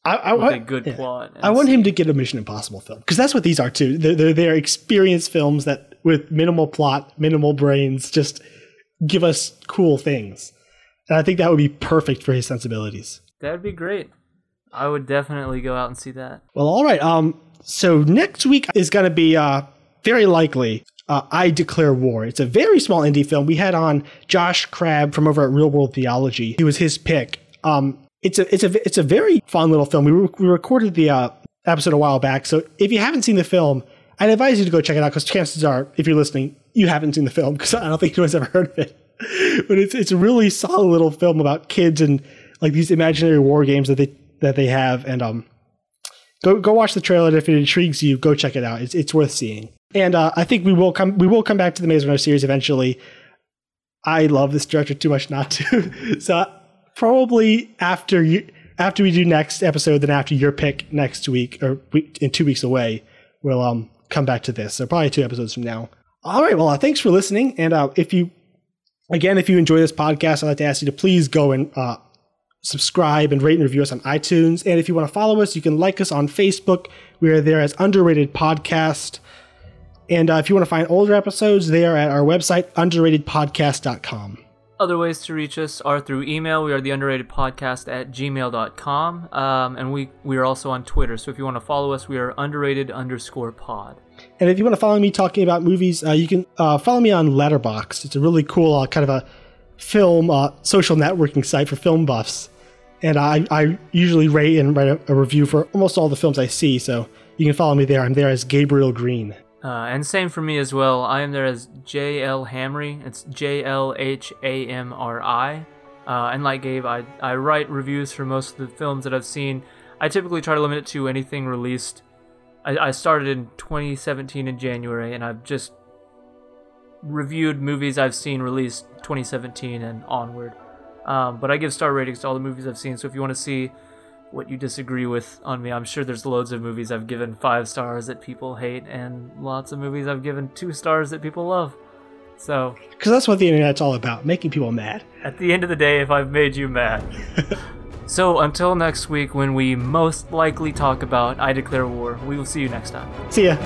I, I with want a good yeah. plot. I want see- him to get a Mission Impossible film because that's what these are too. They're, they're they're experienced films that with minimal plot, minimal brains, just give us cool things. And I think that would be perfect for his sensibilities. That'd be great. I would definitely go out and see that. Well, all right. Um, so next week is going to be uh, very likely uh, I Declare War. It's a very small indie film. We had on Josh Crab from over at Real World Theology. He was his pick. Um, it's a it's a it's a very fun little film. We, re- we recorded the uh, episode a while back, so if you haven't seen the film, I'd advise you to go check it out because chances are, if you're listening, you haven't seen the film because I don't think anyone's ever heard of it. But it's it's a really solid little film about kids and like these imaginary war games that they that they have, and um, go go watch the trailer. If it intrigues you, go check it out. It's it's worth seeing. And uh, I think we will come we will come back to the Maze Runner series eventually. I love this director too much not to. so probably after you after we do next episode, then after your pick next week or in two weeks away, we'll um come back to this. So probably two episodes from now. All right. Well, uh, thanks for listening. And uh, if you again, if you enjoy this podcast, I'd like to ask you to please go and uh, subscribe and rate and review us on iTunes. And if you want to follow us, you can like us on Facebook. We are there as Underrated Podcast. And uh, if you want to find older episodes, they are at our website, underratedpodcast.com. Other ways to reach us are through email. We are the underrated podcast at gmail.com. Um, and we, we are also on Twitter. So if you want to follow us, we are underrated underscore pod. And if you want to follow me talking about movies, uh, you can uh, follow me on Letterboxd. It's a really cool uh, kind of a film uh, social networking site for film buffs. And I, I usually rate and write a, a review for almost all the films I see. So you can follow me there. I'm there as Gabriel Green. Uh, and same for me as well. I am there as JL Hamri. It's J L H A M R I. Uh, and like Gabe, I, I write reviews for most of the films that I've seen. I typically try to limit it to anything released. I, I started in 2017 in January, and I've just reviewed movies I've seen released 2017 and onward. Um, but I give star ratings to all the movies I've seen. So if you want to see what you disagree with on me, I'm sure there's loads of movies I've given five stars that people hate, and lots of movies I've given two stars that people love. So Because that's what the internet's all about making people mad. at the end of the day, if I've made you mad. so until next week, when we most likely talk about I Declare War, we will see you next time. See ya.